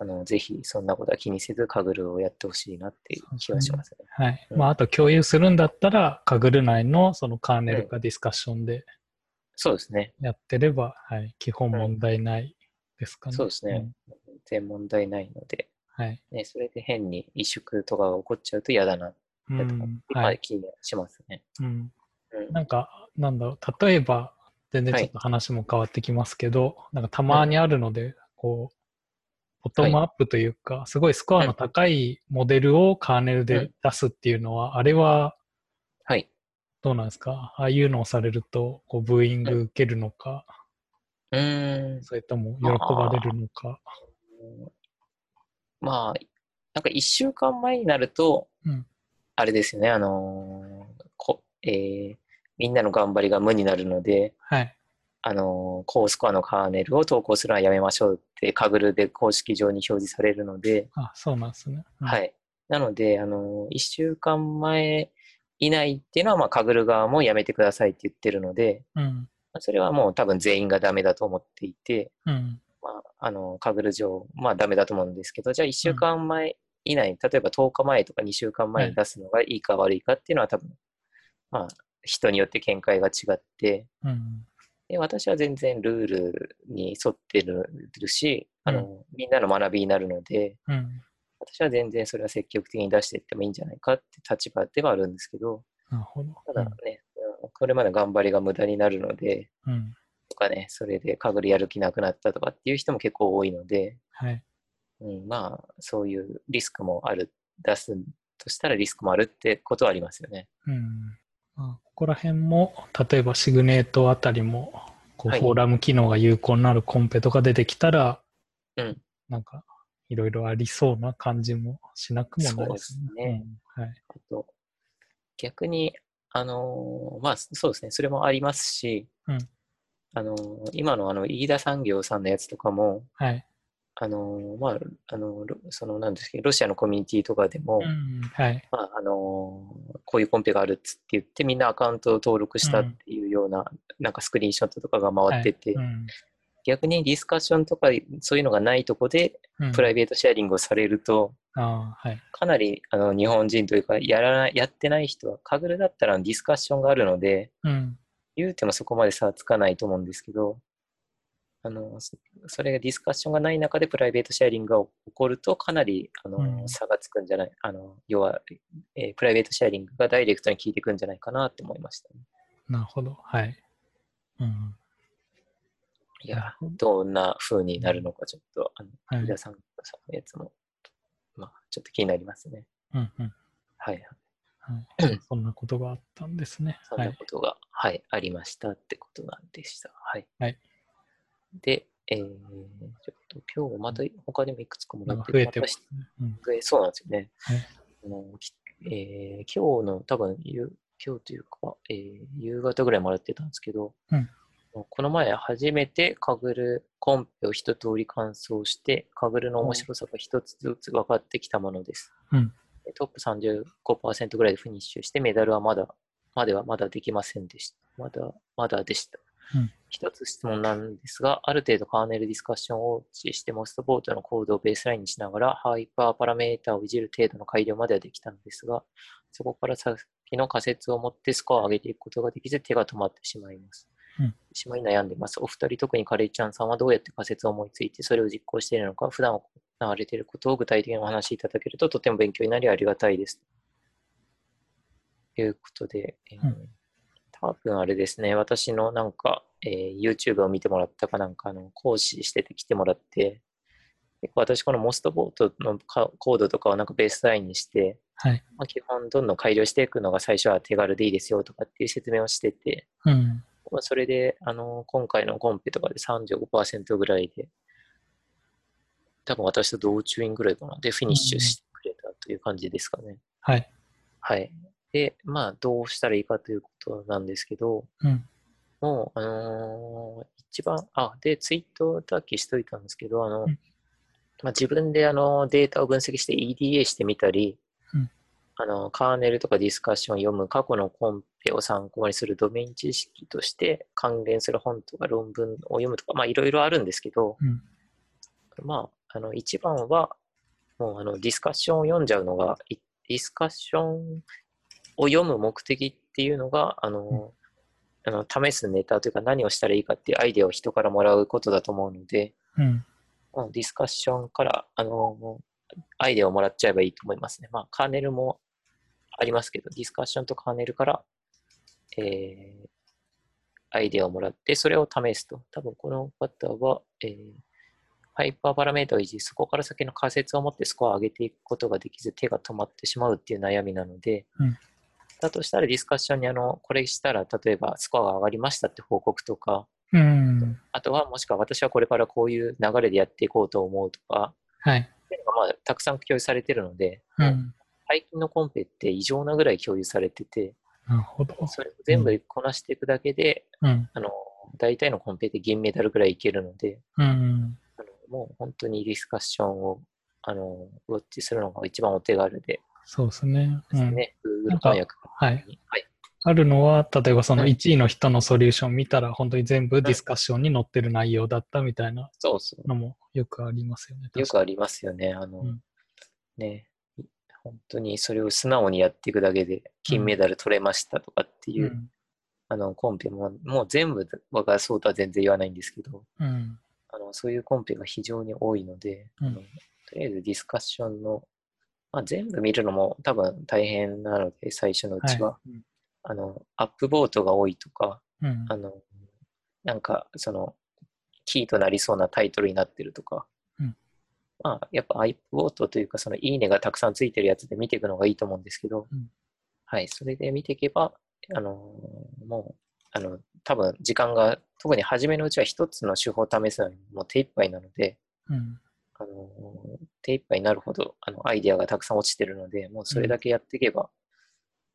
あのぜひそんなことは気にせずカグルをやってほしいなっていう気がしますね。はい。うんまああと共有するんだったら、カグル内のそのカーネルかディスカッションでそうですね。やってれば、はい。基本問題ないですかね。そうですね。全然問題ないので、うん。はい。ね、それで変に萎縮とかが起こっちゃうと嫌だなうん。まあはい。気にしますね。うん。うんなんか、なんだろう、例えば、全然ちょっと話も変わってきますけど、なんかたまにあるので、こう、ボトムアップというか、すごいスコアの高いモデルをカーネルで出すっていうのは、あれははい。どうなんですか？ああいうのをされると、こう、ブーイング受けるのか、うーん。それとも喜ばれるのか。まあ、なんか一週間前になると、うんあれですよね、あのーこえーみんなの頑張りが無になるので、はい。あのー高スコアのカーネルを投稿するのはやめましょうって、カグルで公式上に表示されるので、あ、そうなんですね。うんはい。なので、あのー、1週間前以内っていうのは、まあ、カグル側もやめてくださいって言ってるので、うん。まあそれはもう多分全員がダメだと思っていて、うん。まあ、あの、カグル上、まあダメだと思うんですけど、じゃあ1週間前以内、例えば10日前とか2週間前に出すのがいいか悪いかっていうのは多分、まあ、人によって見解が違って、うん。で私は全然ルールに沿ってるし、あの、うみんなの学びになるので、うん。私は全然それは積極的に出していってもいいんじゃないかって立場ではあるんですけど、なるほど。ただね、うんこれまで頑張りが無駄になるので、うん。とかね、それでかぐるやる気なくなったとかっていう人も結構多いので、はい。うん、まあ、そういうリスクもある、出すとしたらリスクもあるってことはありますよね。うん。まあ、ここら辺も、例えばシグネートあたりも、こう、はいフォーラム機能が有効になるコンペとか出てきたら、うん。なんか、いろいろありそうな感じもしなくもないですそうですねうんはい。あと、逆に、あのーまあ、そうですね、それもありますし、うんあのー今のあの、飯田産業さんのやつとかも、はい。あのーまあ、あの、ロその、なんですけど、ロシアのコミュニティとかでも、うん。はい。まあ、あのーこういうコンペがあるっつって言って、みんなアカウントを登録したっていうような、なんかスクリーンショットとかが回ってて、うん。逆にディスカッションとかそういうのがないとこでうんプライベートシェアリングをされると、はい。かなりあの日本人というかやらないやってない人はカグルだったらディスカッションがあるのでうん。言うてもそこまで差はつかないと思うんですけどあのそそれがディスカッションがない中でプライベートシェアリングが起こるとかなりあの、うん差がつくんじゃないあの要は、えープライベートシェアリングがダイレクトに効いてくんじゃないかなって思いました、ね、なるほど。はい。うん。いやどんな風になるのかちょっとあのはい皆さんのやつも、まあ、ちょっと気になりますね。うんうん。はい。はい。そんなことがあったんですね。そんは。ないことが、はい、ありましたってことなんでした。はい。はいで、えー、ちょっと今日また他にもいくつかもらってか増えてますまね。うん。そうなんですよね。はいあのきえー今日の多分夕、今日というか、えー夕方ぐらいもらってたんですけど、うんこの前初めてカグルコンペを一通り完走して、カグルの面白さが一つずつ分かってきたものです。うんトップ35%ぐらいでフィニッシュして、メダルはまだ、まではまだできませんでした。まだ、まだでした。うん一つ質問なんですが、ある程度カーネルディスカッションを実施して、モストボートのコードをベースラインにしながら、ハイパーパラメータをいじる程度の改良まではできたのですが、そこから先の仮説を持ってスコアを上げていくことができず、手が止まってしまいます。うんしまい悩んでいます。お二人、特にカレイちゃんさんはどうやって仮説を思いついて、それを実行しているのか、普段行われていることを具体的にお話しいただけると、とても勉強になりありがたいです。ということで、えーうん多分あれですね、私のなんか、えー YouTube を見てもらったかなんかあの講師してて来てもらって、結構私このモストボートのかコードとかをなんかベースラインにして、はい。まあ、基本どんどん改良していくのが最初は手軽でいいですよとかっていう説明をしてて、うん。まあ、それで、あの、今回のコンペとかで35%ぐらいで、多分私と同中院ぐらいかな。で、フィニッシュしてくれたという感じですかね。はい。はい。で、まあ、どうしたらいいかということなんですけど、うん。もう、あのー一番、あ、で、ツイートだけしといたんですけど、あの、うんまあ、自分であのデータを分析して EDA してみたり、うんあの、カーネルとかディスカッションを読む過去のコンペを参考にするドメイン知識として関連する本とか論文を読むとか、まあ、いろいろあるんですけど、うん。まあ、あの、一番は、もう、あの、ディスカッションを読んじゃうのが、いディスカッションを読む目的っていうのが、あの、あの試すネタというか何をしたらいいかっていうアイデアを人からもらうことだと思うので、うん。ディスカッションから、あの、アイデアをもらっちゃえばいいと思いますね。まあ、カーネルもありますけど、ディスカッションとカーネルから、えーアイデアをもらって、それを試すと。多分この方は、えーハイパーパラメータを維持、そこから先の仮説を持ってスコアを上げていくことができず、手が止まってしまうっていう悩みなので、うんだとしたらディスカッションにあの、これしたら、例えばスコアが上がりましたって報告とか、うん。あとはもしくは私はこれからこういう流れでやっていこうと思うとか、はい。っていうのがまあたくさん共有されてるので、うん。最近のコンペって異常なぐらい共有されてて、なるほど。それを全部こなしていくだけで、うん。あの大体のコンペで銀メダルぐらいいけるので、うん。あのもう本当にディスカッションをあのウォッチするのが一番お手軽でそうですね。うん。ですね、な Google んか翻訳はい。に。はい。あるのは、例えばそのはい1位の人のソリューション見たら、本当に全部ディスカッションに載ってる内容だったみたいなそうそう。のもよくありますよね。よくありますよね。あの、うんね、本当にそれを素直にやっていくだけで金メダル取れましたとかっていう、うんあのコンペも、もう全部がそうとは全然言わないんですけど、うん。あのそういうコンペが非常に多いので、うんあのとりあえずディスカッションの、まあ、全部見るのも多分大変なので、最初のうちは。い。あの、アップボートが多いとか、うん。あの、なんか、その、キーとなりそうなタイトルになってるとか、うんまあ、やっぱアップボートというか、その、いいねがたくさんついてるやつで見ていくのがいいと思うんですけど、うんはい、それで見ていけば、あの、もう、あの、多分時間が、特に初めのうちは一つの手法を試すのにもう手一杯なので、うん。あの、手一杯になるほど、あの、アイデアがたくさん落ちてるので、もうそれだけやっていけば、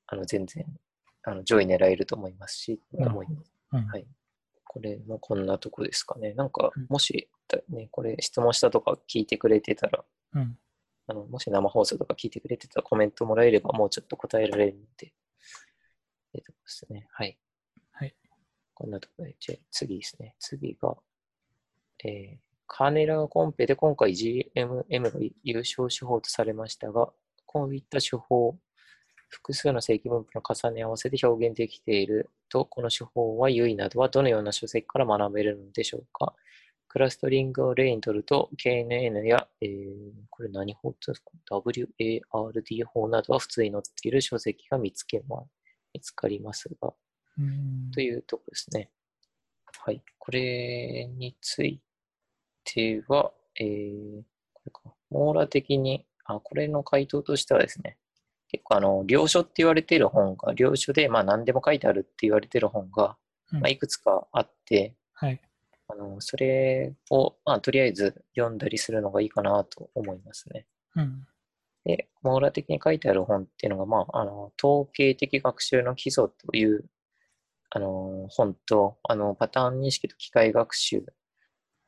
あの、全然、あの、上位狙えると思いますし。うんはいこれもこんなとこですかね。なんかうん、もし、だね、これ質問したとか聞いてくれてたら、うん。あの、もし生放送とか聞いてくれてたらコメントもらえればもうちょっと答えられるので、えっとですね。はい。はい。こんなところで、じゃあ次ですね。次が、えーカーネラーコンペで今回 GMM が優勝手法とされましたが、こういった手法、複数の正規分布の重ね合わせで表現できていると、この手法は優位などはどのような書籍から学べるのでしょうか？クラストリングを例にとると、KNN や、えーこれ何法ですか ?WARD 法などは普通に載っている書籍が見つけま、見つかりますが、うんというところですね。はい。これについては、えー、これか。網羅的に、あ、これの回答としてはですね、結構あの、領書って言われている本が、領書でまあ何でも書いてあるって言われている本が、うんまあ、いくつかあって、はい。あの、それを、まあ、とりあえず読んだりするのがいいかなと思いますね。うん。で、網羅的に書いてある本っていうのが、まあ、あの、統計的学習の基礎という、あの、本と、あの、パターン認識と機械学習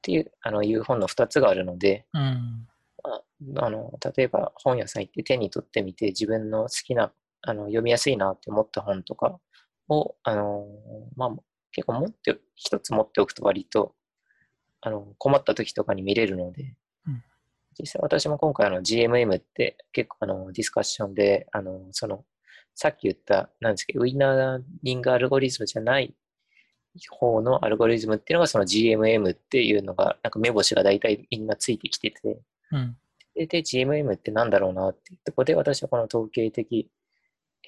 っていう、あの、いう本の2つがあるので、うん。まあ、あの、例えば本屋さん行って手に取ってみて、自分の好きな、あの、読みやすいなって思った本とかを、あの、まあ、結構持って、一つ持っておくと割と、あの、困った時とかに見れるので、うん実際私も今回あの GMM って結構あのディスカッションで、あの、その、さっき言った、なんですけど、ウィナーリングアルゴリズムじゃない方のアルゴリズムっていうのがその GMM っていうのが、なんか目星が大体みんなついてきてて、うん。で、で GMM ってなんだろうなっていうところで、私はこの統計的、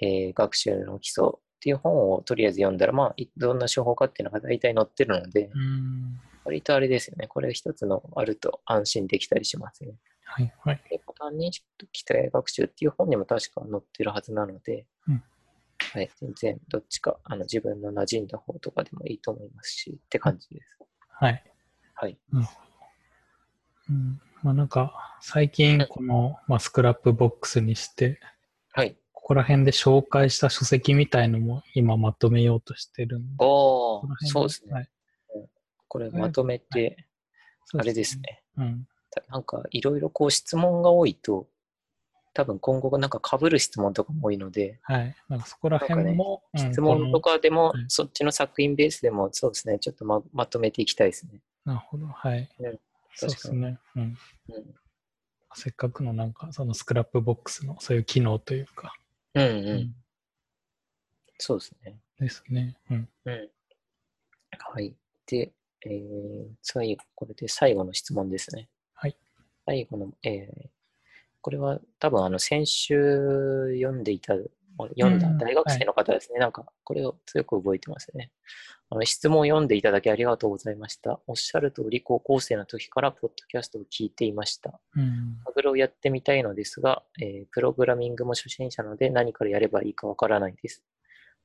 えー学習の基礎っていう本をとりあえず読んだら、まあ、いどんな手法かっていうのが大体載ってるので、うん。割とあれですよね。これ一つのあると安心できたりしますね。はい。はい。で、パターン認識と機体学習っていう本にも確か載ってるはずなので、うんはい、全然どっちかあの自分の馴染んだ方とかでもいいと思いますし、って感じです。はい。はい。うん。まあなんか、最近この、まあ、スクラップボックスにして、はい。ここら辺で紹介した書籍みたいのも今まとめようとしてるんで。おーこの、辺そうですね。はい。これまとめて、あれです。ね。うん。たなんかいろいろこう質問が多いと、多分今後なんか被る質問とかも多いので、はい。なんかそこら辺も、うん質問とかでもそっちの作品ベースでも、そうですね、ちょっとままとめていきたいですね。なるほど。はい。うんそうですね。うん。うん、せっかくのなんか、そのスクラップボックスのそういう機能というか。うん、うん、うんそうですね。ですね。うん。うん。はい。で、えー、最後、これで最後の質問ですね。はい。最後の、えー、これは多分あの先週読んでいた、読んだうん大学生の方ですね。なんか、これを強く覚えてますね。あの質問を読んでいただきありがとうございました。おっしゃる通り、高校生の時からポッドキャストを聞いていました。うん。マグロをやってみたいのですが、えープログラミングも初心者なので何からやればいいかわからないです。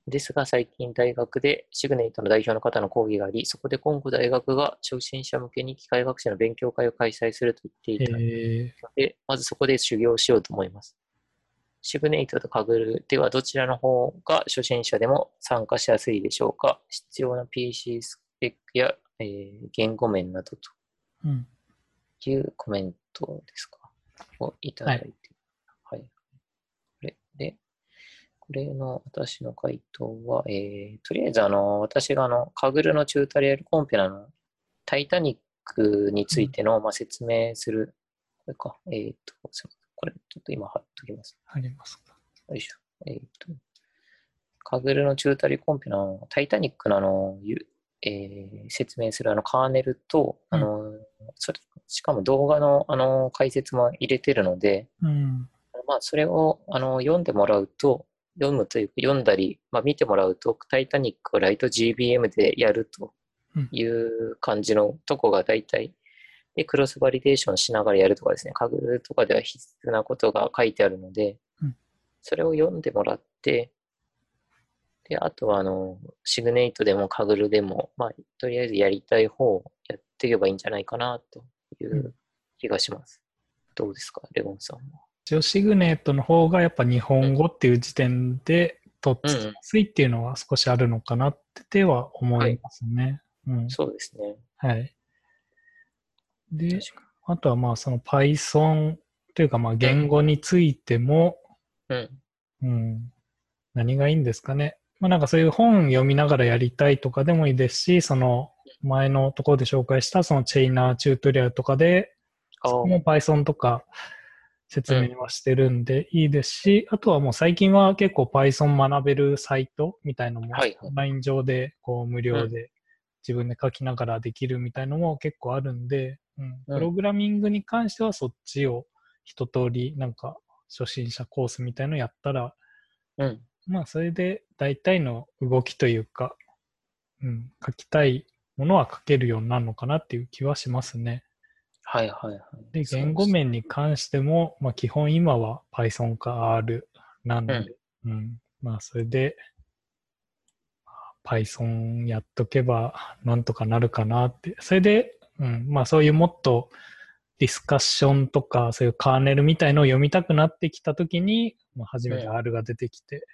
ですが、最近大学でシグネイトの代表の方の講義があり、そこで今後大学が初心者向けに機械学習の勉強会を開催すると言っていたのえで、まずそこで修行しようと思います。シグネイトとカグルではどちらの方が初心者でも参加しやすいでしょうか？必要な PC スペックや、えー言語面などと。いうコメントですか？をいただいて。はい。これで、これの私の回答は、えー、とりあえずあの、私があの、カグルのチュータリアルコンペラのタイタニックについての、まあ、説明する、これか、えっ、と、すいませんこれちょっと今貼っときます。ありますか。よいしょ。えっ、と、カグルのチュータリコンペのタイタニックのあの、ゆえー説明するあのカーネルと、あの、それ、しかも動画のあの解説も入れてるので、うん。まあ、それをあの読んでもらうと、読むというか、読んだり、まあ、見てもらうと、タイタニックをライト GBM でやるという感じのとこが大体、で、クロスバリデーションしながらやるとかですね、カグルとかでは必須なことが書いてあるのでうん、それを読んでもらって、で、あとは、あの、シグネイトでもカグルでも、まあ、とりあえずやりたい方をやっていけばいいんじゃないかな、といううん気がします。どうですか、レゴンさんは？一応シグネートの方がやっぱ日本語っていう時点でとっつきやすいっていうのは少しあるのかなっては思いますね。うん。そうですね。はい。で、あとはまあその Python というかまあ言語についても、うん。うん、何がいいんですかね。まあなんかそういう本読みながらやりたいとかでもいいですし、その前のところで紹介したそのチェイナーチュートリアルとかで、あそこも Python とか説明はしてるんでいいですし、あとはもう最近は結構 Python 学べるサイトみたいのも、はいオンライン上でこう無料で自分で書きながらできるみたいのも結構あるんで、うん。うん。プログラミングに関してはそっちを一通りなんか初心者コースみたいのやったら、うん。まあそれで大体の動きというか、うん、書きたいものは書けるようになるのかなっていう気はしますね。はいはいはい。で、言語面に関しても、まあ基本今は Python か R なんで、うん、まあそれで、まあ Python やっとけばなんとかなるかなって。それで、うん、まあそういうもっとディスカッションとか、そういうカーネルみたいのを読みたくなってきたときに、まあ、初めてうん。R が出てきて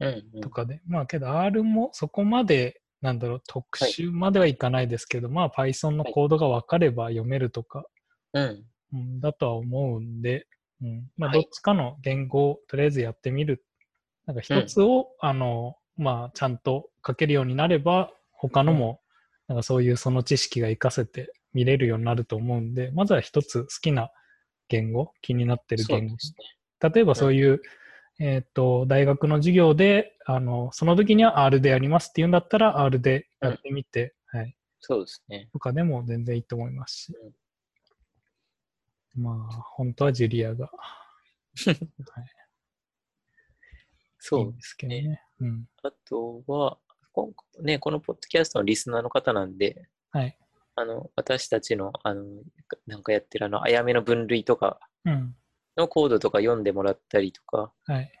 うんうん。とかで、まあけど R もそこまで、なんだろう、特殊まではいかないですけど、まあ Python のコードが分かれば読めるとか、うん。うん、だとは思うんで、うん、まあ、はい。どっちかの言語をとりあえずやってみる。なんか一つを、あの、まあ、ちゃんと書けるようになれば、他のも、なんかそういうその知識が活かせて見れるようになると思うんで、まずは一つ好きな言語、気になってる言語。そうです例えばそういう、えっ、と、大学の授業で、あの、その時には R でやりますっていうんだったら R でやってみて、はい。そうですね。とかでも全然いいと思いますし。まあ、本当はジュリアが そういいんですけどね。うん。あとは、こんね、このポッドキャストのリスナーの方なんで、はい。あの、私たちの、あの、なんかやってるあの、あやめの分類とかうん。のコードとか読んでもらったりとか、はい。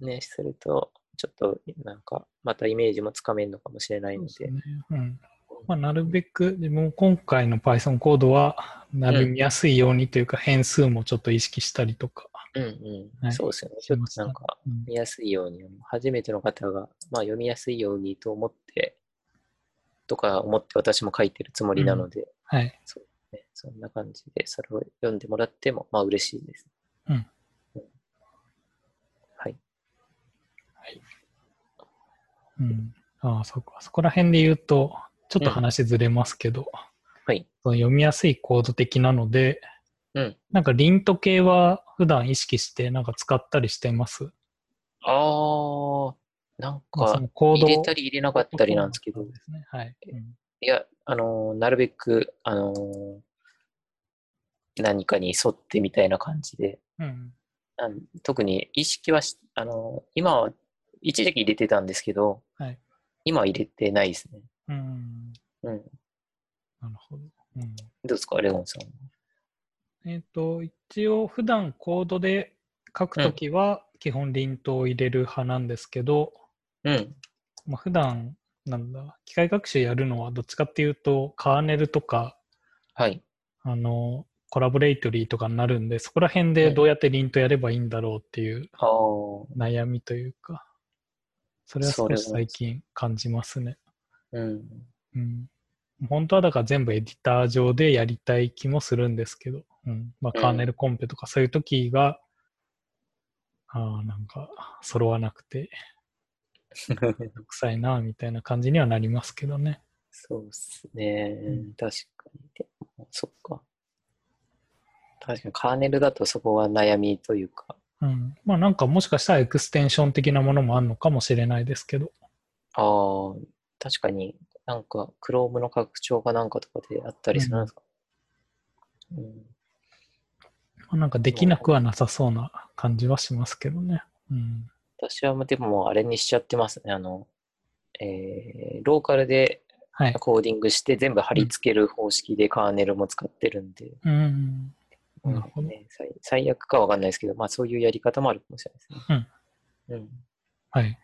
ね、すると、ちょっと、なんか、またイメージもつかめるのかもしれないので、そうですね。うん。まあ、なるべく、でも今回の Python コードは、なる見やすいようにというか、変数もちょっと意識したりとか。うんうん、はいそうですよね。しちょっとなんか、うん見やすいように、初めての方が、まあ、読みやすいようにと思って、とか思って私も書いてるつもりなので、はい。ね、そんな感じで、それを読んでもらっても、まあ嬉しいです。うんうん。はい。うん。ああ、そこ、そこら辺で言うと、ちょっと話ずれますけど、はい。その読みやすいコード的なので、うん。なんかリント系は普段意識してなんか使ったりしてます？あー、なんか、のコード入れたり入れなかったりなんですけどね。はい。うんいや、あのーなるべく、あのー何かに沿ってみたいな感じで、うん。特に意識はし、あのー今は、一時期入れてたんですけど、はい今は入れてないですね。うん。うん。なるほど。うん。どうですか、レゴンさん。えっ、と、一応普段コードで書くときは基本リントを入れる派なんですけど、うん。まあ、普段なんだ、機械学習やるのはどっちかっていうと、カーネルとか、はい。あの、コラボレイトリーとかになるんで、そこら辺でどうやってリントやればいいんだろうっていう悩みというか、それは少し最近感じますね。うん。うん。本当はだから全部エディター上でやりたい気もするんですけど、うん。まあ、うんカーネルコンペとかそういう時が、ああ、なんか、揃わなくて、めんどくさいな、みたいな感じにはなりますけどね。そうっすねうん。確かに。でもそっか。確かにカーネルだとそこは悩みというか、ううん。まあなんかもしかしたらエクステンション的なものもあるのかもしれないですけど。ああ、確かになんか Chrome の拡張かなんかとかであったりするんですか、うんまあなんかできなくはなさそうな感じはしますけどね。うん。私はでももうあれにしちゃってますね。あの、えーローカルではい。コーディングして全部貼り付ける方式でカーネルも使ってるんで、うん。なるほどね、最最悪かわかんないですけど、まあそういうやり方もあるかもしれないですね。うん。はい。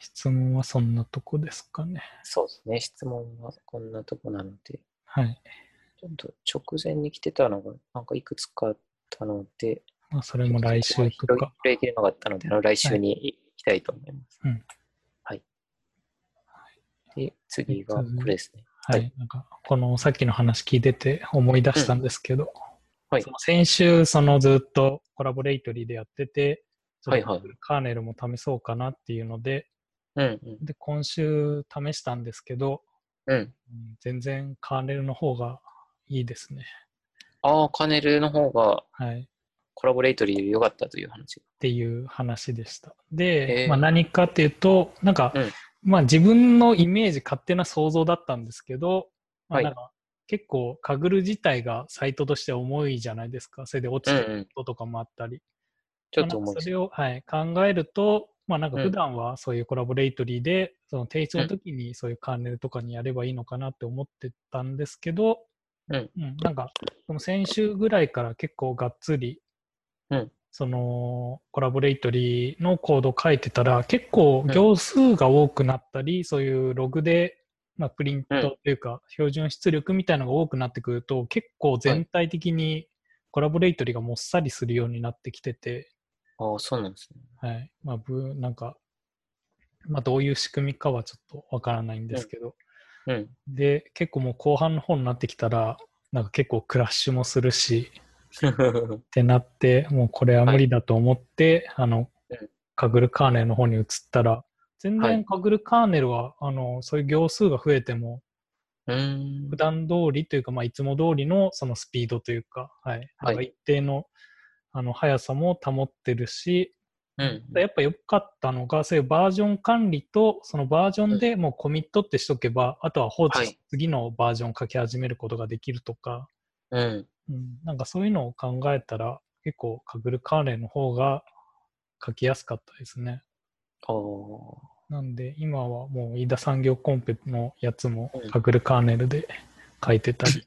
質問はそんなとこですかね。そうですね。質問はこんなとこなので、はい。ちょっと直前に来てたのが、なんかいくつかあったので、まあそれも来週とか。拾いきれなかったので、あの来週に行きたいと思います。うんはい。で、次がこれですね。はい。はいなんか、このさっきの話聞いてて思い出したんですけど、はいその先週、そのずっとコラボレイトリーでやってて、はいはいカーネルも試そうかなっていうので、うんうん。で、今週試したんですけど、うん。うん全然カーネルの方がいいですね。ああ、カネルの方がはい。っコラボレートリーより良かったという話。ていう話でした。で、まあ、何かっていうと、なんか、うんまあ自分のイメージ、勝手な想像だったんですけど、まあ、はいなんか結構カグル自体がサイトとして重いじゃないですか。それで落ちてることとかもあったり。ちょっと思い。それを、はい、考えると、まあなんか普段はそういうコラボレイトリーで、その提出の時にそういうカーネルとかにやればいいのかなって思ってたんですけど、うん。なんかその先週ぐらいから結構がっつり、うん。そのコラボレイトリーのコードを書いてたら結構行数が多くなったり、そういうログで、まあ、プリントというか標準出力みたいなのが多くなってくると結構全体的にコラボレイトリーがもっさりするようになってきてて、ああ、そうなんですね。はい。まあ、ぶなんか、まあ、どういう仕組みかはちょっとわからないんですけど、うん。で、結構もう後半の方になってきたら、なんか結構クラッシュもするし、ってなって、もうこれは無理だと思って、あのうん、カグルカーネルの方に移ったら、全はい然カグルカーネルは、あの、そういう行数が増えても、普。段通りというか、まあ、いつも通りのそのスピードというか、はい。一定の、あの、速さも保ってるし、うん。やっぱ良かったのが、そういうバージョン管理と、そのバージョンでもうコミットってしとけば、あとは放置しはい次のバージョン書き始めることができるとか、うん。うん、なんかそういうのを考えたら、結構カグルカーネルの方が書きやすかったですね。なんで、今はもう飯田産業コンペのやつもうんカグルカーネルで書いてたり、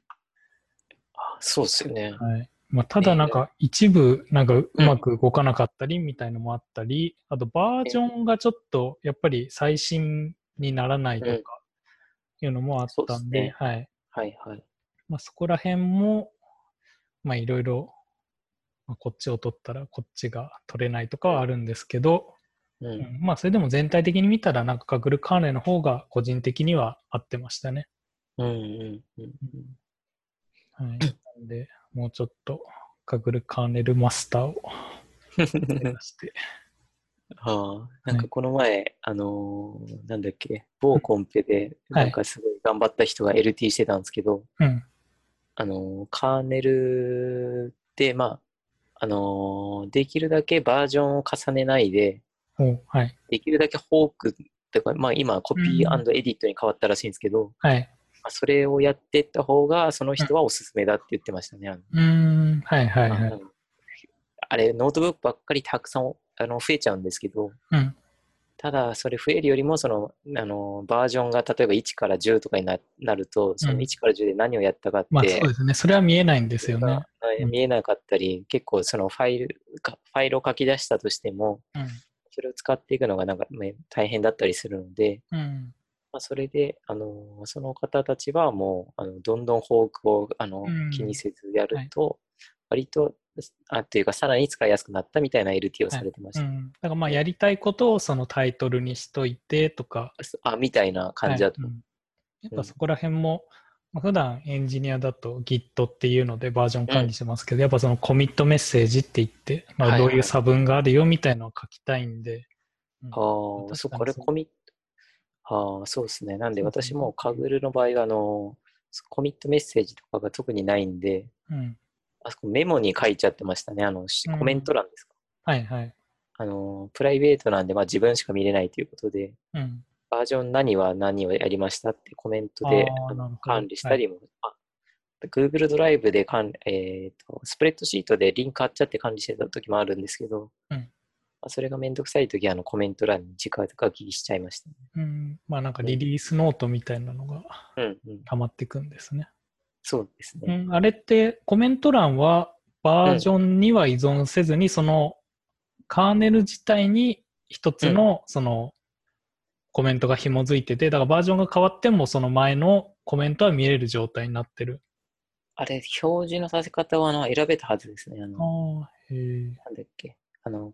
あそうですよね。はい。まあ、ただなんか一部なんかうまく動かなかったりみたいのもあったり、あとバージョンがちょっとやっぱり最新にならないとかいうのもあったんで、はい。はいはい。まあ、そこら辺も、まあいろいろ、まあこっちを取ったらこっちが取れないとかはあるんですけど、う。うんんまあそれでも全体的に見たらなんかカグルカーネルの方が個人的には合ってましたね。うんうんうん。はい。なんで、もうちょっとカグルカーネルマスターを目指して。ああ、なんかこの前、あのーなんだっけ、某コンペで、はいなんかすごい頑張った人が LT してたんですけど、うん。あのーカーネルで、まあ、あのーできるだけバージョンを重ねないで、おはい。できるだけフォークとか、まあ今コピうんーエディットに変わったらしいんですけど、はい。まあそれをやっていった方が、その人はおすすめだって言ってましたね。うーん。はいはいはい。あれ、ノートブックばっかりたくさんあの増えちゃうんですけど、うん。ただ、それ増えるよりも、その、あの、バージョンが例えば1から10とかにななると、その1から10で何をやったかって、まあそうですね。それは見えないんですよね。はい見えなかったり、結構そのファイルか、ファイルを書き出したとしても、うん。それを使っていくのがなんか、ね、大変だったりするので、うん。まあ、それで、あの、その方たちはもう、あのどんどんフォークをあの、うん気にせずやると、割と、あ、っていうか、さらに使いやすくなったみたいな LT をされてました。うん。だからまあやりたいことをそのタイトルにしといてとか、あ、みたいな感じだと。はいうんやっぱそこら辺も、まあ普段エンジニアだと Git っていうのでバージョン管理してますけど、やっぱそのコミットメッセージって言って、まあ、どういう差分があるよみたいなのを書きたいんで、うんああ、そう、にこれコミット。ああ、そうですね。なんで私もカグルの場合は、あの、コミットメッセージとかが特にないんで、うん。あそこメモに書いちゃってましたね。あの、コメント欄ですか？はいはい。あの、プライベートなんで、まあ自分しか見れないということで、うん。バージョン何は何をやりましたってコメントで管理したりも、あ Google ドライブで管えーと、スプレッドシートでリンク貼っちゃって管理してた時もあるんですけど、うんまあ、それがめんどくさい時はあのコメント欄に直書きしちゃいましたね。うん。まあなんかリリースノートみたいなのがうんうん。溜まっていくんですね。そうですうね。ん。あれってコメント欄はバージョンには依存せずに、そのカーネル自体に一つのそのコメントが紐づいてて、だからバージョンが変わってもその前のコメントは見れる状態になってる。あれ、表示のさせ方はあの選べたはずですね。あの、ああ、へえ。なんだっけ。あの、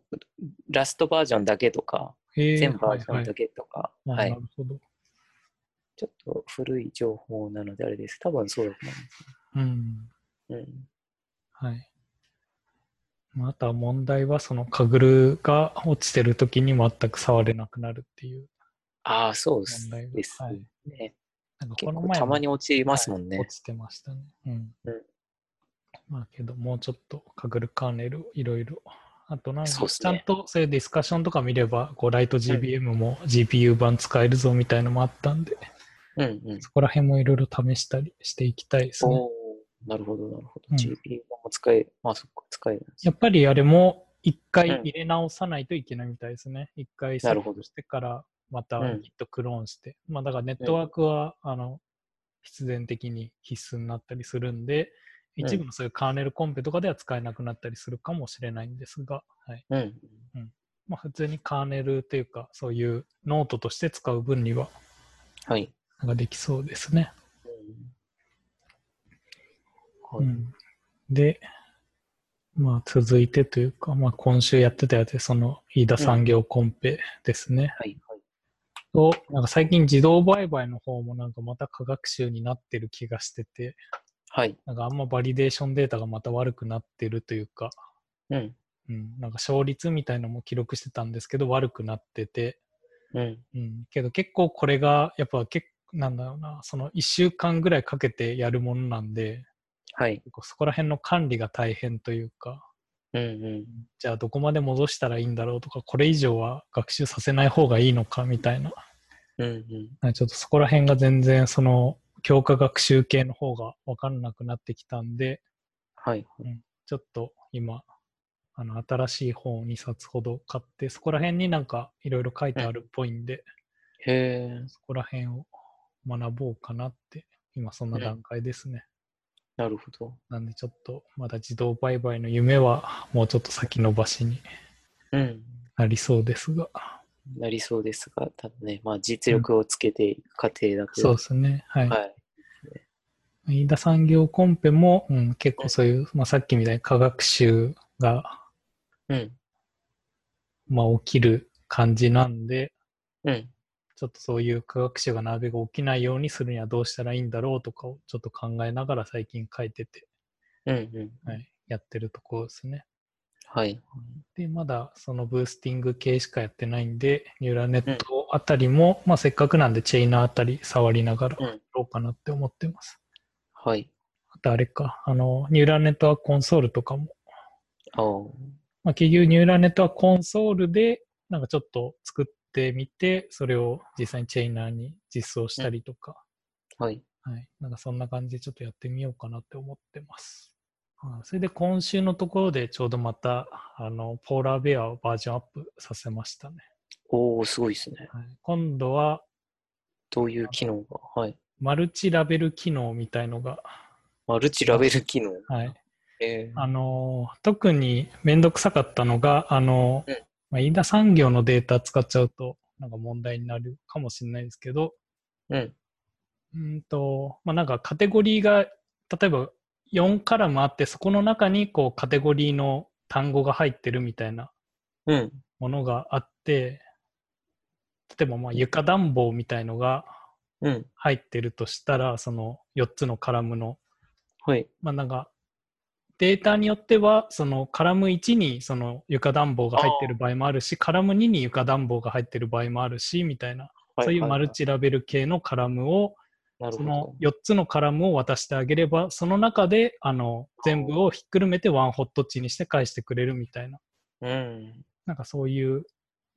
ラストバージョンだけとか。全バージョはいはいンだけとか、あはいなるほど。ちょっと古い情報なのであれです。多分そうだと思います。うん。うん。はい。まああとは問題は、そのカグルが落ちてる時に全く触れなくなるっていうああ、そうです問題が。ですはい。ね。なんか結この前たまに落ちますもんね。はい落ちてましたね。うん。うんまあけど、もうちょっとカグルカーネルいろいろ。あとなんか、ちゃんとそういうディスカッションとか見れば、こうライト GBM も GPU 版使えるぞみたいのもあったんで、うんうん。そこら辺もいろいろ試したりしていきたいですね。なるほど、なるほど。うん GPU も使え、まあそっか、使えるんですやっぱりあれも一回うん入れ直さないといけないみたいですね。一回セなるほどットしてからまたうん Git クローンして。まあだからネットワークは、あの必然的に必須になったりするんで、うん一部のそういうカーネルコンペとかでは使えなくなったりするかもしれないんですが、はいうん。まあ、普通にカーネルというか、そういうノートとして使う分にははい。なんかできそうですね。はい。うん、で、まあ続いてというか、まあ今週やってたやつで、その飯田産業コンペですね。はい。はい。と、なんか最近自動売買の方もなんかまた科学習になってる気がしてて、はい。なんかあんまバリデーションデータがまた悪くなってるというか、うん。うん、なんか勝率みたいのも記録してたんですけど悪くなってて、うん。うん、けど結構これがやっぱ結なんだろうな、その1週間ぐらいかけてやるものなんで、はい。そこら辺の管理が大変というか、うん。うん。じゃあどこまで戻したらいいんだろうとか、これ以上は学習させない方がいいのかみたいな、うん。うん。ちょっとそこら辺が全然その強化学習系の方が分かんなくなってきたんで、はい。ちょっと今、あの新しい本を2冊ほど買って、そこら辺になんかいろいろ書いてあるっぽいんで、へえ。そこら辺を学ぼうかなって、今そんな段階ですね。なるほど。なんでちょっとまだ自動売買の夢はもうちょっと先延ばしにうん。なりそうですが。なりそうですが、ただね、まあ実力をつけていく過程だけそうですね。はい。はい。飯田産業コンペも、うん、結構そういう、まあ、さっきみたいに科学習が、うん。まあ、起きる感じなんで、うん。ちょっとそういう科学習がなるべく起きないようにするにはどうしたらいいんだろうとかをちょっと考えながら最近書いてて、うん。うん。はい、やってるところですね。はい。で、まだそのブースティング系しかやってないんで、ニューラネットあたりも、まあせっかくなんでチェイナーあたり触りながらうんやろうかなって思ってます。はい。あとあれか、あの、ニューラネットワークコンソールとかも、ああ。まあ結局ニューラネットワークコンソールで、なんかちょっと作ってみて、それを実際にチェイナーに実装したりとか、はい。はい。なんかそんな感じでちょっとやってみようかなって思ってます。あそれで今週のところでちょうどまた、あの、ポーラーベアをバージョンアップさせましたね。おおすごいですね。はい、今度は、どういう機能が？はい。マルチラベル機能みたいのが、マルチラベル機能？はい。えあの、特にめんどくさかったのが、あの、うんまあ、飯田産業のデータ使っちゃうと、なんか問題になるかもしれないですけど、うん。うんと、まあ、なんかカテゴリーが、例えば4カラムあって、そこの中にこうカテゴリーの単語が入ってるみたいなうん。ものがあって、例えばまあ床暖房みたいのがうん。入ってるとしたら、その4つのカラムの、はい。まあなんか、データによっては、そのカラム1にその床暖房が入ってる場合もあるし、カラム2に床暖房が入ってる場合もあるし、みたいな、そういうマルチラベル系のカラムを、そのど。4つのカラムを渡してあげれば、その中であの全部をひっくるめてワンホット値にして返してくれるみたいな。うん。なんかそういう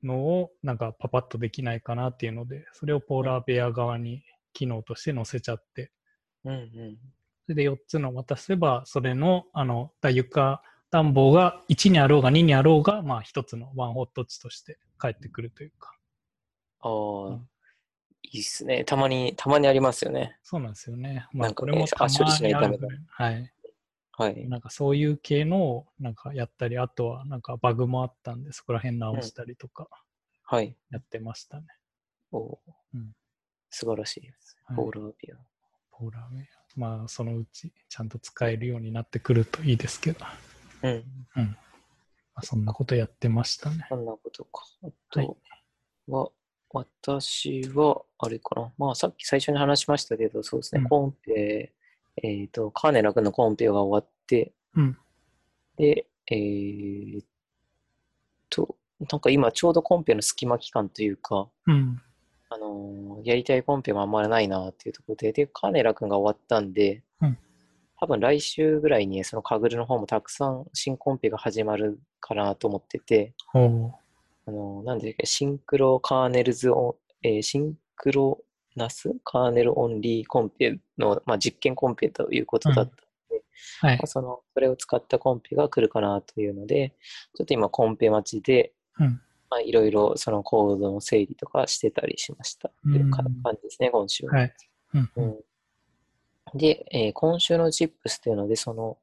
のをなんかパパッとできないかなっていうので、それをポーラーベア側に機能として載せちゃって、うんうん。それで4つの渡せば、それの、あの、だ床暖房が1にあろうが2にあろうが、まあ1つのワンホット値として返ってくるというか、ああ、うんいいっすね。たまに、たまにありますよね。そうなんですよね。まあなんかねこれもたまにあるぐらい。はい。はい。なんかそういう系のをなんかやったり、あとはなんかバグもあったんで、そこら辺直したりとかはい。やってましたね。おーうん素晴らしいです。はいポーラービア。ポーラーメン。まあそのうちちゃんと使えるようになってくるといいですけど、まうん。あ、そんなことやってましたね。そんなことか。あはいとは、私は、あれかな。まあ、さっき最初に話しましたけど、そうですね、うんコンペ、えっ、と、カーネラ君のコンペが終わって、うん。で、えーっと、なんか今ちょうどコンペの隙間期間というか、うん。あのーやりたいコンペもあんまりないなっていうところで、で、カーネラ君が終わったんで、うん多分来週ぐらいにそのカグルの方もたくさん新コンペが始まるかなと思ってて、あのーなんで、シンクロカーネルズオン、えーシンクロナス？カーネルオンリーコンペの、まあ、実験コンペということだったはいまあ。その、それを使ったコンペが来るかなというので、ちょっと今コンペ待ちで、うん。まあ、いろいろそのコードの整理とかしてたりしました。という感じですね、今週は。はい。うん。うんで、えー今週の CHIPS というので、その、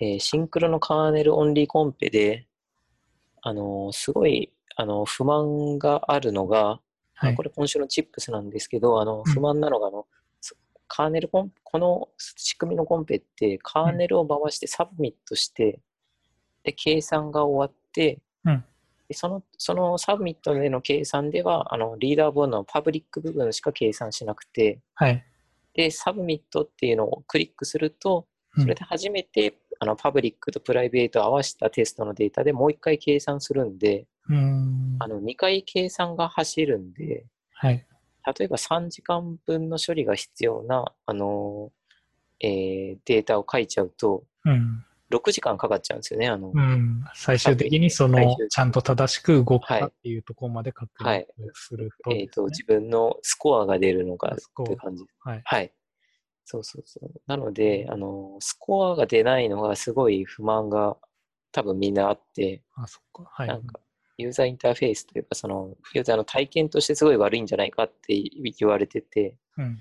えーシンクロのカーネルオンリーコンペで、あのーすごい、あの不満があるのが、はいこ。れ今週の Tips なんですけど、あのうん不満なのがあの、そカーネルコンこの仕組みのコンペって、カーネルを回してサブミットして、で、計算が終わって、うんでそのそのサブミットでの計算では、あのリーダーボードのパブリック部分しか計算しなくて、はい。で、サブミットっていうのをクリックすると、うんそれで初めて、あのパブリックとプライベートを合わせたテストのデータでもう一回計算するんで、うん。あの2回計算が走るんで、はい。例えば3時間分の処理が必要な、あのえーデータを書いちゃうと、うん。6時間かかっちゃうんですよね。あのうん。最終的にそのちゃんと正しく動くはいかっていうところまで確認はいするとえーと自分のスコアが出るのがっていう感じ。はい。はい。そうそうそう。なので、あのスコアが出ないのがすごい不満が多分みんなあって、あ、そっか。はい。なんかユーザーインターフェースというか、そのユーザーの体験としてすごい悪いんじゃないかって言われてて、うん。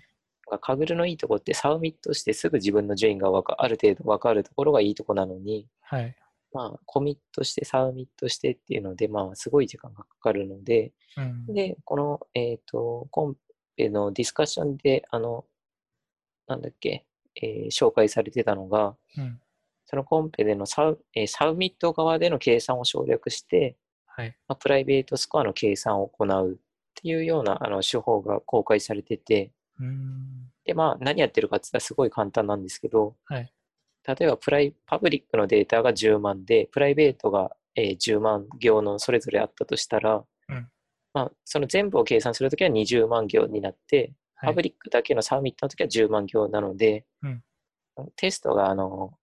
カグルのいいとこってサウミットしてすぐ自分の順位がわかある程度わかるところがいいとこなのに、はい。まあ、コミットしてサウミットしてっていうので、まあ、すごい時間がかかるので、うん。で、この、えっ、と、コンペのディスカッションで、あの、なんだっけ、えー紹介されてたのが、うん。そのコンペでのサウ,、えーサウミット側での計算を省略して、はい。まあ、プライベートスコアの計算を行うっていうようなあの手法が公開されてて、うん。で、まあ、何やってるかって言ったらすごい簡単なんですけど、はい。例えばプライ、パブリックのデータが10万で、プライベートが、えー10万行のそれぞれあったとしたら、うんまあ、その全部を計算するときは20万行になって、はい。パブリックだけのサーミットのときは10万行なので、うんテストがあの、えー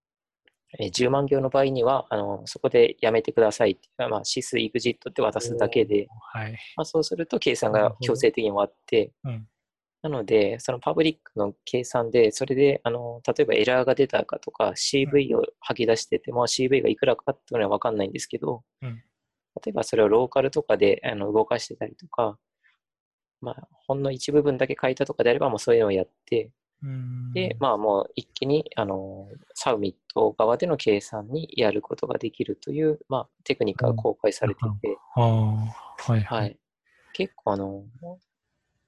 10万行の場合には、あのそこでやめてくださいってまあ、シスエグジットって渡すだけで、はい。まあ、そうすると計算が強制的に終わって、うん。なので、そのパブリックの計算で、それで、あの、例えばエラーが出たかとか、CV を吐き出してても、CV がいくらかっていうのは分かんないんですけど、うん例えばそれをローカルとかであの動かしてたりとか、まあ、ほんの一部分だけ書いたとかであれば、もうそういうのをやって、うん。で、まあもう一気に、あの、サウミット側での計算にやることができるという、まあ、テクニックが公開されてて、ああ、はい。ははい。い。結構あの、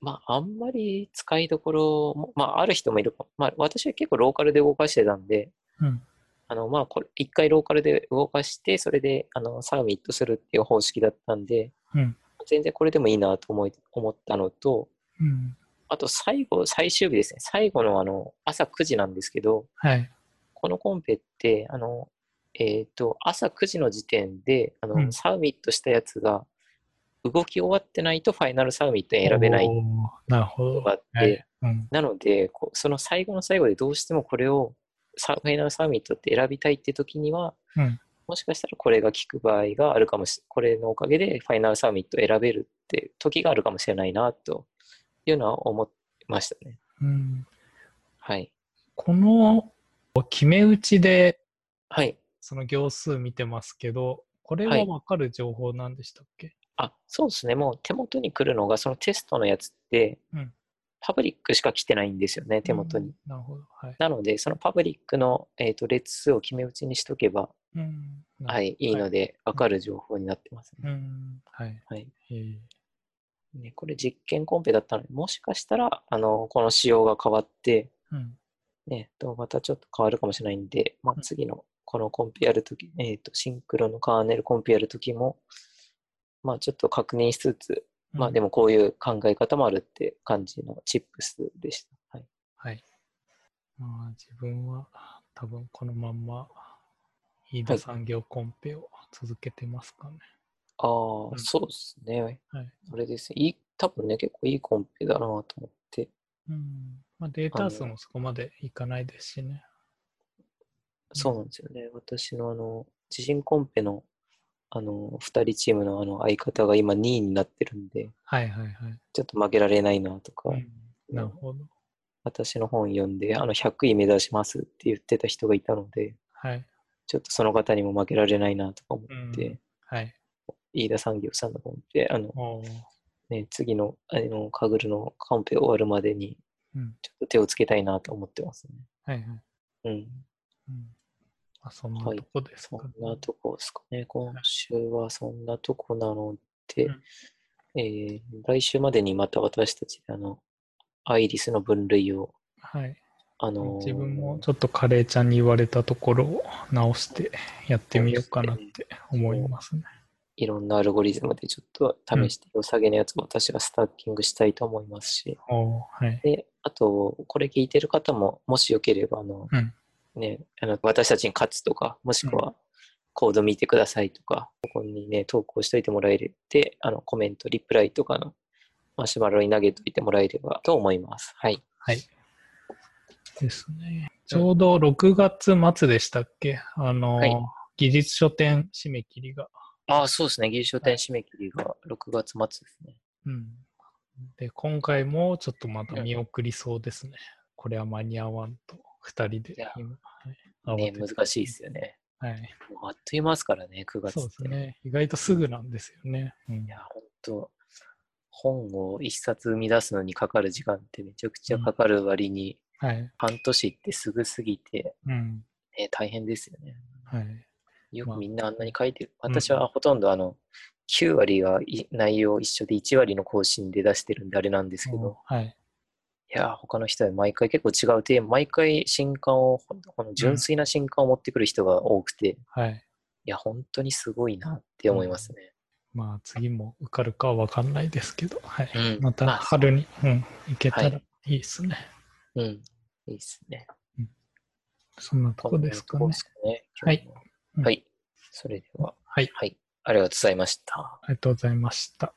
まあ、あんまり使いどころも、まあ、ある人もいるか。まあ、私は結構ローカルで動かしてたんで、うん。あの、まあ、これ、一回ローカルで動かして、それで、あの、サーミットするっていう方式だったんで、うん。全然これでもいいなと思い、思ったのと、うん。あと最後、最終日ですね。最後のあの、朝9時なんですけど、はい。このコンペって、あの、えっ、と、朝9時の時点で、あの、うんサーミットしたやつが、動き終わってないとファイナルサーミットに選べないなるほど。のがあって、はい。うん。なので、その最後の最後でどうしてもこれをサファイナルサーミットって選びたいって時には、うんもしかしたらこれが効く場合があるかもしこれのおかげでファイナルサミット選べるって時があるかもしれないなというのは思いましたね。うん、はい。この決め打ちではい。その行数見てますけど、これははい分かる情報なんでしたっけ、あ、そうですね。もう手元に来るのが、そのテストのやつって、うんパブリックしか来てないんですよね、手元に。うんなるほど。はい。なので、そのパブリックの、えー、と列数を決め打ちにしとけば、うん、なはい、いいので、わかる情報になってますね。うん、はい。はいえーねこれ実験コンペだったので、もしかしたら、あの、この仕様が変わって、うん、ね、とまたちょっと変わるかもしれないんで、まあう、ん次のこのコンペやるとき、えっ、と、シンクロのカーネルコンペやるときも、まあ、ちょっと確認しつつ、まあ、でも。もこういう考え方もあるって感じのチップスでした。はい。はい。まあ、自分は多分このまんま、飯田産業コンペを続けてますかね。ああ、うんそうですね。はい。それですね。いい、多分ね、結構いいコンペだなと思って。うん。まあ、データ数もそこまでいかないですしね。そうなんですよね。私のあの、知人コンペの、あの、二人チームのあの相方が今2位になってるんで、はいはいはい。ちょっと負けられないなとか、うん、なるほど。私の本読んで、あの、100位目指しますって言ってた人がいたので、はい。ちょっとその方にも負けられないなとか思うんって、はい。飯田産業さんのコンペ、あの、ね、次の、あの、カグルのコンペ終わるまでに、うん。ちょっと手をつけたいなと思ってますね。はいはい。うん。うん。あ、そんなはいとこですそか、んなとこですかね。今週はそんなとこなので、うんえー来週までにまた私たちであの、アイリスの分類を、はい。あのー自分もちょっとカレーちゃんに言われたところを直してやってみようかなって思いますね。いろんなアルゴリズムでちょっと試して、良さげなやつも私はスタッキングしたいと思いますし、はい。で、あと、これ聞いてる方も、もしよければ、あの、うんね、あの私たちに勝つとか、もしくは、コード見てくださいとか、ここにね、投稿しといてもらえて、あの、コメント、リプライとかのマシュマロに投げといてもらえればと思います。はい。はい。ですね。ちょうど6月末でしたっけ？あの、はい技術書店締め切りが。ああ、そうですね。技術書店締め切りが6月末ですね。うん。で、今回もちょっとまた見送りそうですね。これは間に合わんと、2人で今、はい、ね、難しいですよね。はい。もうあっという間ですからね、9月って。そうですね。意外とすぐなんですよね。うんいや、本当本を一冊生み出すのにかかる時間ってめちゃくちゃかかる割に、はい。半年ってすぐすぎて、うん。ね、大変ですよね。はい。まあよくみんなあんなに書いてる。うん私はほとんどあの、9割がい内容一緒で1割の更新で出してるんであれなんですけど、はい。いやー、他の人は毎回結構違うテーマ、毎回新刊を、この純粋な新刊を持ってくる人が多くて、いはい。や、本当にすごいなって思いますね。まあ次も受かるかは分かんないですけど、はい。うんまたまあ春に、うん、行けたらはいいいですね。うん。いいですね。そんなとこですかねね。はいはい。それでは、はい。はい。ありがとうございました。ありがとうございました。